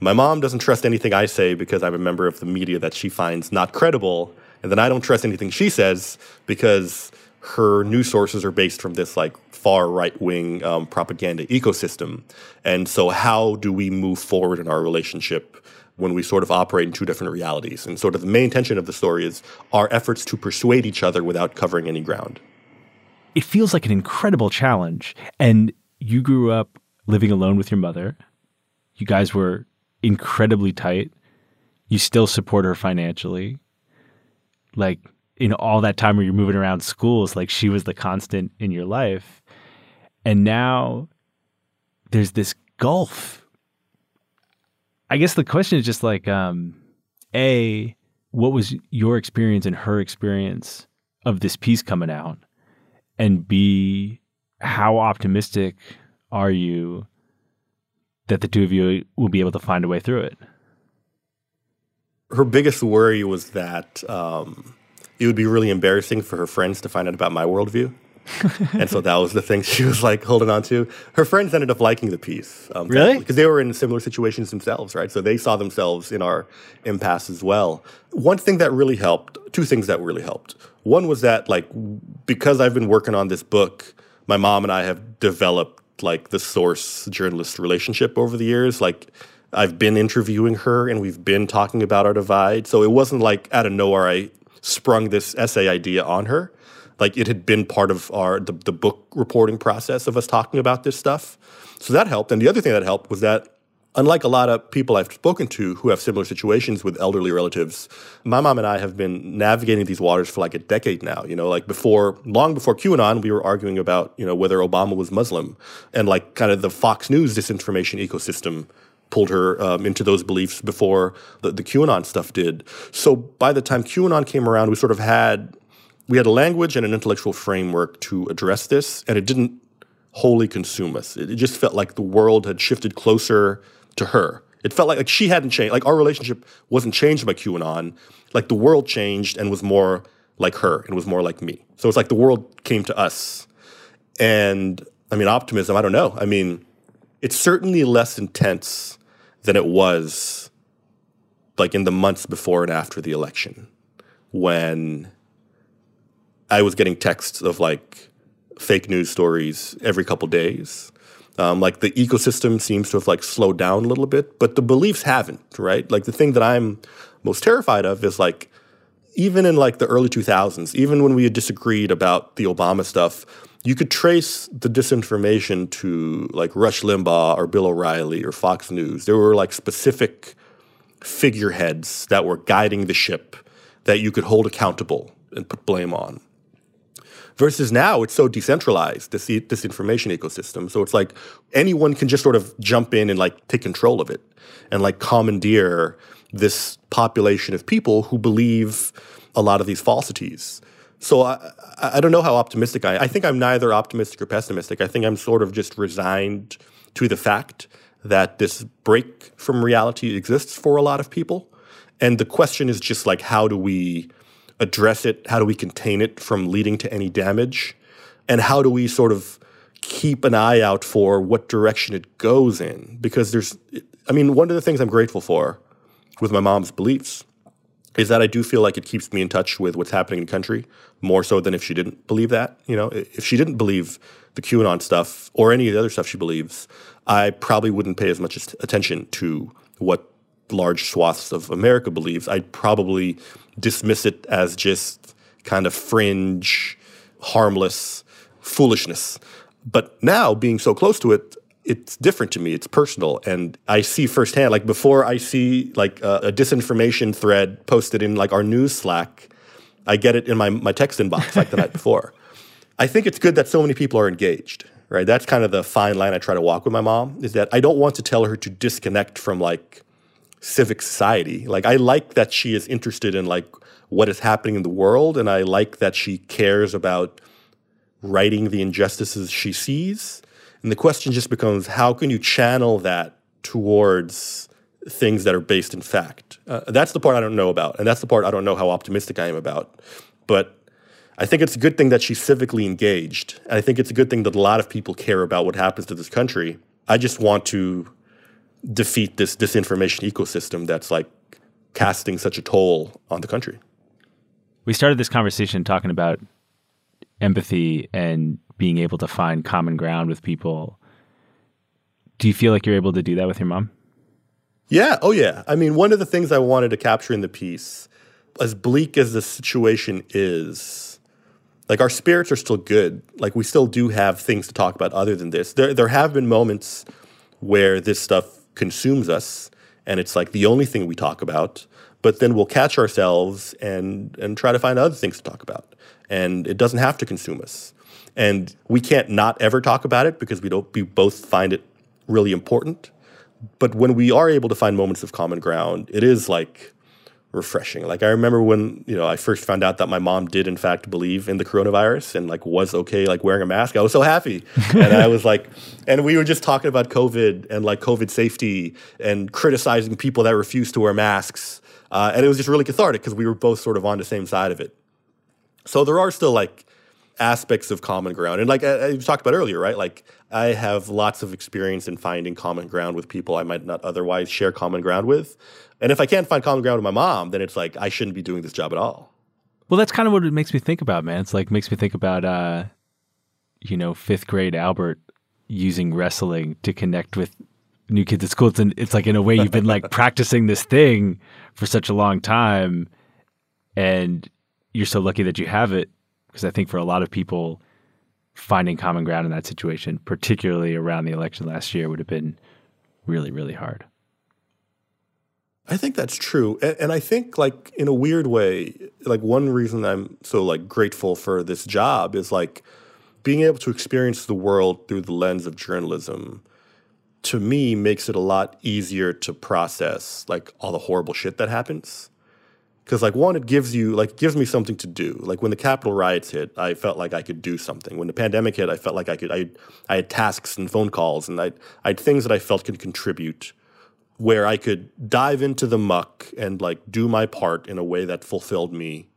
my mom doesn't trust anything I say because I'm a member of the media that she finds not credible. And then I don't trust anything she says because her news sources are based from this like far right wing um, propaganda ecosystem. And so, how do we move forward in our relationship when we sort of operate in two different realities. And sort of the main tension of the story is our efforts to persuade each other without covering any ground. It feels like an incredible challenge. And you grew up living alone with your mother. You guys were incredibly tight. You still support her financially. Like in all that time where you're moving around schools, like she was the constant in your life. And now there's this gulf I guess the question is just like, um, a, what was your experience and her experience of this piece coming out, and b, how optimistic are you that the two of you will be able to find a way through it? Her biggest worry was that um, it would be really embarrassing for her friends to find out about my worldview and so that was the thing she was like holding on to. Her friends ended up liking the piece. Um, really? Because they were in similar situations themselves, right? So they saw themselves in our impasse as well. One thing that really helped, two things that really helped. One was that, like, because I've been working on this book, my mom and I have developed like the source journalist relationship over the years. Like, I've been interviewing her and we've been talking about our divide. So it wasn't like out of nowhere I sprung this essay idea on her like it had been part of our the, the book reporting process of us talking about this stuff. So that helped. And the other thing that helped was that unlike a lot of people I've spoken to who have similar situations with elderly relatives, my mom and I have been navigating these waters for like a decade now. You know, like before, long before QAnon, we were arguing about, you know, whether Obama was Muslim and like kind of the Fox News disinformation ecosystem pulled her um, into those beliefs before the, the QAnon stuff did. So by the time QAnon came around, we sort of had we had a language and an intellectual framework to address this, and it didn't wholly consume us. It, it just felt like the world had shifted closer to her. It felt like, like she hadn't changed. Like our relationship wasn't changed by QAnon. Like the world changed and was more like her and was more like me. So it's like the world came to us. And I mean, optimism, I don't know. I mean, it's certainly less intense than it was like in the months before and after the election when I was getting texts of like fake news stories every couple days. Um, like the ecosystem seems to have like slowed down a little bit, but the beliefs haven't, right? Like the thing that I'm most terrified of is like even in like the early 2000s, even when we had disagreed about the Obama stuff, you could trace the disinformation to like Rush Limbaugh or Bill O'Reilly or Fox News. There were like specific figureheads that were guiding the ship that you could hold accountable and put blame on. Versus now, it's so decentralized, this, this information ecosystem. So it's like anyone can just sort of jump in and like take control of it and like commandeer this population of people who believe a lot of these falsities. So I, I don't know how optimistic I. I think I'm neither optimistic or pessimistic. I think I'm sort of just resigned to the fact that this break from reality exists for a lot of people. And the question is just like, how do we address it? How do we contain it from leading to any damage? And how do we sort of keep an eye out for what direction it goes in? Because there's, I mean, one of the things I'm grateful for with my mom's beliefs is that I do feel like it keeps me in touch with what's happening in the country more so than if she didn't believe that. You know, if she didn't believe the QAnon stuff or any of the other stuff she believes, I probably wouldn't pay as much attention to what large swaths of America believes. I'd probably dismiss it as just kind of fringe, harmless foolishness. But now, being so close to it, it's different to me. It's personal, and I see firsthand. Like before, I see like a, a, disinformation thread posted in like our news Slack. I get it in my my text inbox like the night before. I think it's good that so many people are engaged. Right, that's kind of the fine line I try to walk with my mom. Is that I don't want to tell her to disconnect from like civic society. Like I like that she is interested in like what is happening in the world, and I like that she cares about righting the injustices she sees and the question just becomes how can you channel that towards things that are based in fact? Uh, that's the part I don't know about. And that's the part I don't know how optimistic I am about. But I think it's a good thing that she's civically engaged. And I think it's a good thing that a lot of people care about what happens to this country. I just want to defeat this disinformation ecosystem that's like casting such a toll on the country. We started this conversation talking about empathy and being able to find common ground with people. Do you feel like you're able to do that with your mom? Yeah. Oh, yeah. I mean, one of the things I wanted to capture in the piece, as bleak as the situation is, like our spirits are still good. Like we still do have things to talk about other than this. There, there have been moments where this stuff consumes us, and it's like the only thing we talk about. But then we'll catch ourselves and and try to find other things to talk about, and it doesn't have to consume us. And we can't not ever talk about it because we don't we both find it really important. But when we are able to find moments of common ground, it is like refreshing. Like I remember when, you know, I first found out that my mom did in fact believe in the coronavirus and like was okay like wearing a mask. I was so happy. and I was like and we were just talking about COVID and like COVID safety and criticizing people that refuse to wear masks. Uh, and it was just really cathartic because we were both sort of on the same side of it. So there are still like aspects of common ground. And like I, I talked about earlier, right? Like I have lots of experience in finding common ground with people I might not otherwise share common ground with. And if I can't find common ground with my mom, then it's like I shouldn't be doing this job at all. Well, that's kind of what it makes me think about, man. It's like makes me think about uh you know, 5th grade Albert using wrestling to connect with new kids at school. It's, an, it's like in a way you've been like practicing this thing for such a long time and you're so lucky that you have it because I think for a lot of people, finding common ground in that situation, particularly around the election last year, would have been really, really hard. I think that's true, and, and, I think like in a weird way, like one reason I'm so like grateful for this job is like being able to experience the world through the lens of journalism. To me, makes it a lot easier to process like all the horrible shit that happens because like one it gives you like gives me something to do. Like when the capitol riots hit i felt like i could do something. When the pandemic hit i felt like i could i, I had tasks and phone calls and I, I had things that i felt could contribute where i could dive into the muck and like do my part in a way that fulfilled me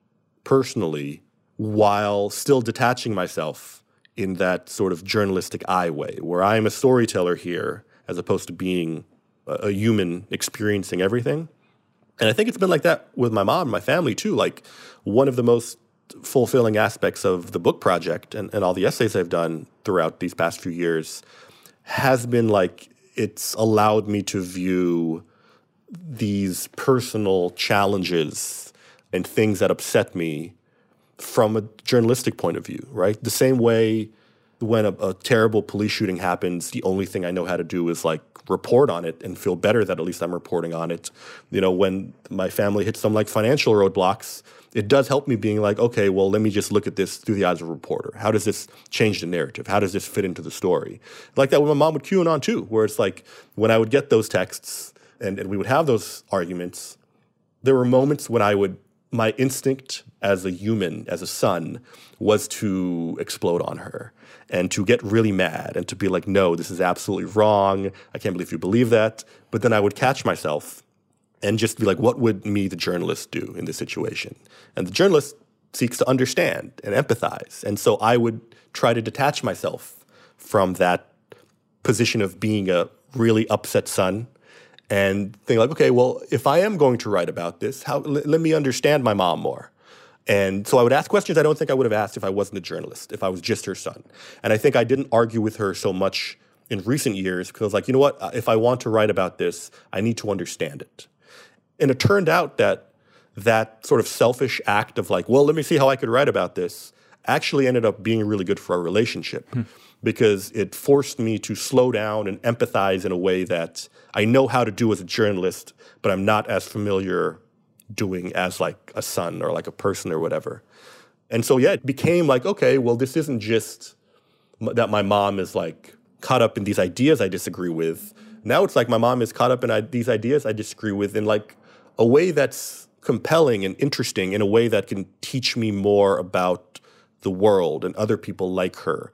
personally while still detaching myself in that sort of journalistic eye way where i am a storyteller here as opposed to being a, a human experiencing everything and I think it's been like that with my mom and my family too. Like one of the most fulfilling aspects of the book project and, and all the essays I've done throughout these past few years has been like it's allowed me to view these personal challenges and things that upset me from a journalistic point of view, right? The same way when a, a, terrible police shooting happens, the only thing I know how to do is like report on it and feel better that at least I'm reporting on it. You know, when my family hits some like financial roadblocks, it does help me being like, okay, well, let me just look at this through the eyes of a reporter. How does this change the narrative? How does this fit into the story? Like that with my mom with QAnon too, where it's like when I would get those texts and, and we would have those arguments, there were moments when I would my instinct as a human, as a son, was to explode on her and to get really mad and to be like, no, this is absolutely wrong. I can't believe you believe that. But then I would catch myself and just be like, what would me, the journalist, do in this situation? And the journalist seeks to understand and empathize. And so I would try to detach myself from that position of being a really upset son and think like, okay, well, if I am going to write about this, how l- let me understand my mom more. And so I would ask questions I don't think I would have asked if I wasn't a journalist, if I was just her son. And I think I didn't argue with her so much in recent years because I was like, you know what? If I want to write about this, I need to understand it. And it turned out that that sort of selfish act of like, well, let me see how I could write about this actually ended up being really good for our relationship hmm. Because it forced me to slow down and empathize in a way that I know how to do as a journalist, but I'm not as familiar doing as like a son or like a person or whatever. And so, yeah, it became like, okay, well, this isn't just that my mom is like caught up in these ideas I disagree with. Now it's like my mom is caught up in I- these ideas I disagree with in like a way that's compelling and interesting in a way that can teach me more about the world and other people like her.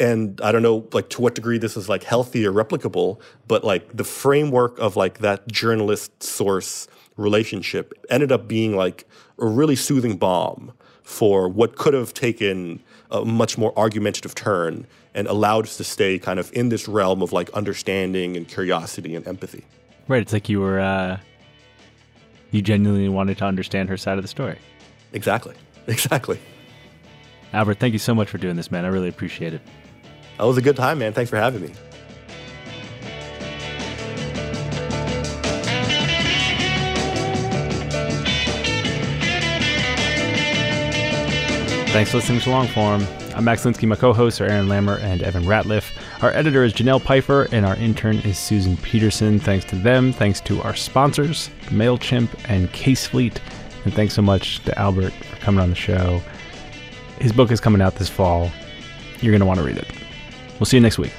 And I don't know, like to what degree this is like healthy or replicable, but like the framework of like that journalist source relationship ended up being like a really soothing balm for what could have taken a much more argumentative turn and allowed us to stay kind of in this realm of like understanding and curiosity and empathy. Right. It's like you were, uh, you genuinely wanted to understand her side of the story. Exactly. Exactly. Albert, thank you so much for doing this, man. I really appreciate it. That was a good time, man. Thanks for having me. Thanks for listening to Longform. I'm Max Linsky. My co-hosts are Aaron Lammer and Evan Ratliff. Our editor is Janelle Pfeiffer, and our intern is Susan Peterson. Thanks to them. Thanks to our sponsors, MailChimp and CaseFleet. And thanks so much to Albert for coming on the show. His book is coming out this fall. You're going to want to read it. We'll see you next week.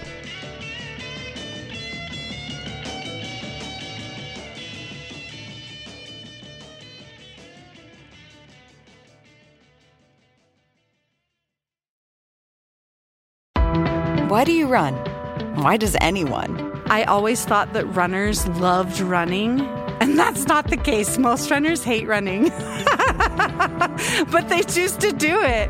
Why do you run? Why does anyone? I always thought that runners loved running, and that's not the case. Most runners hate running. but they choose to do it.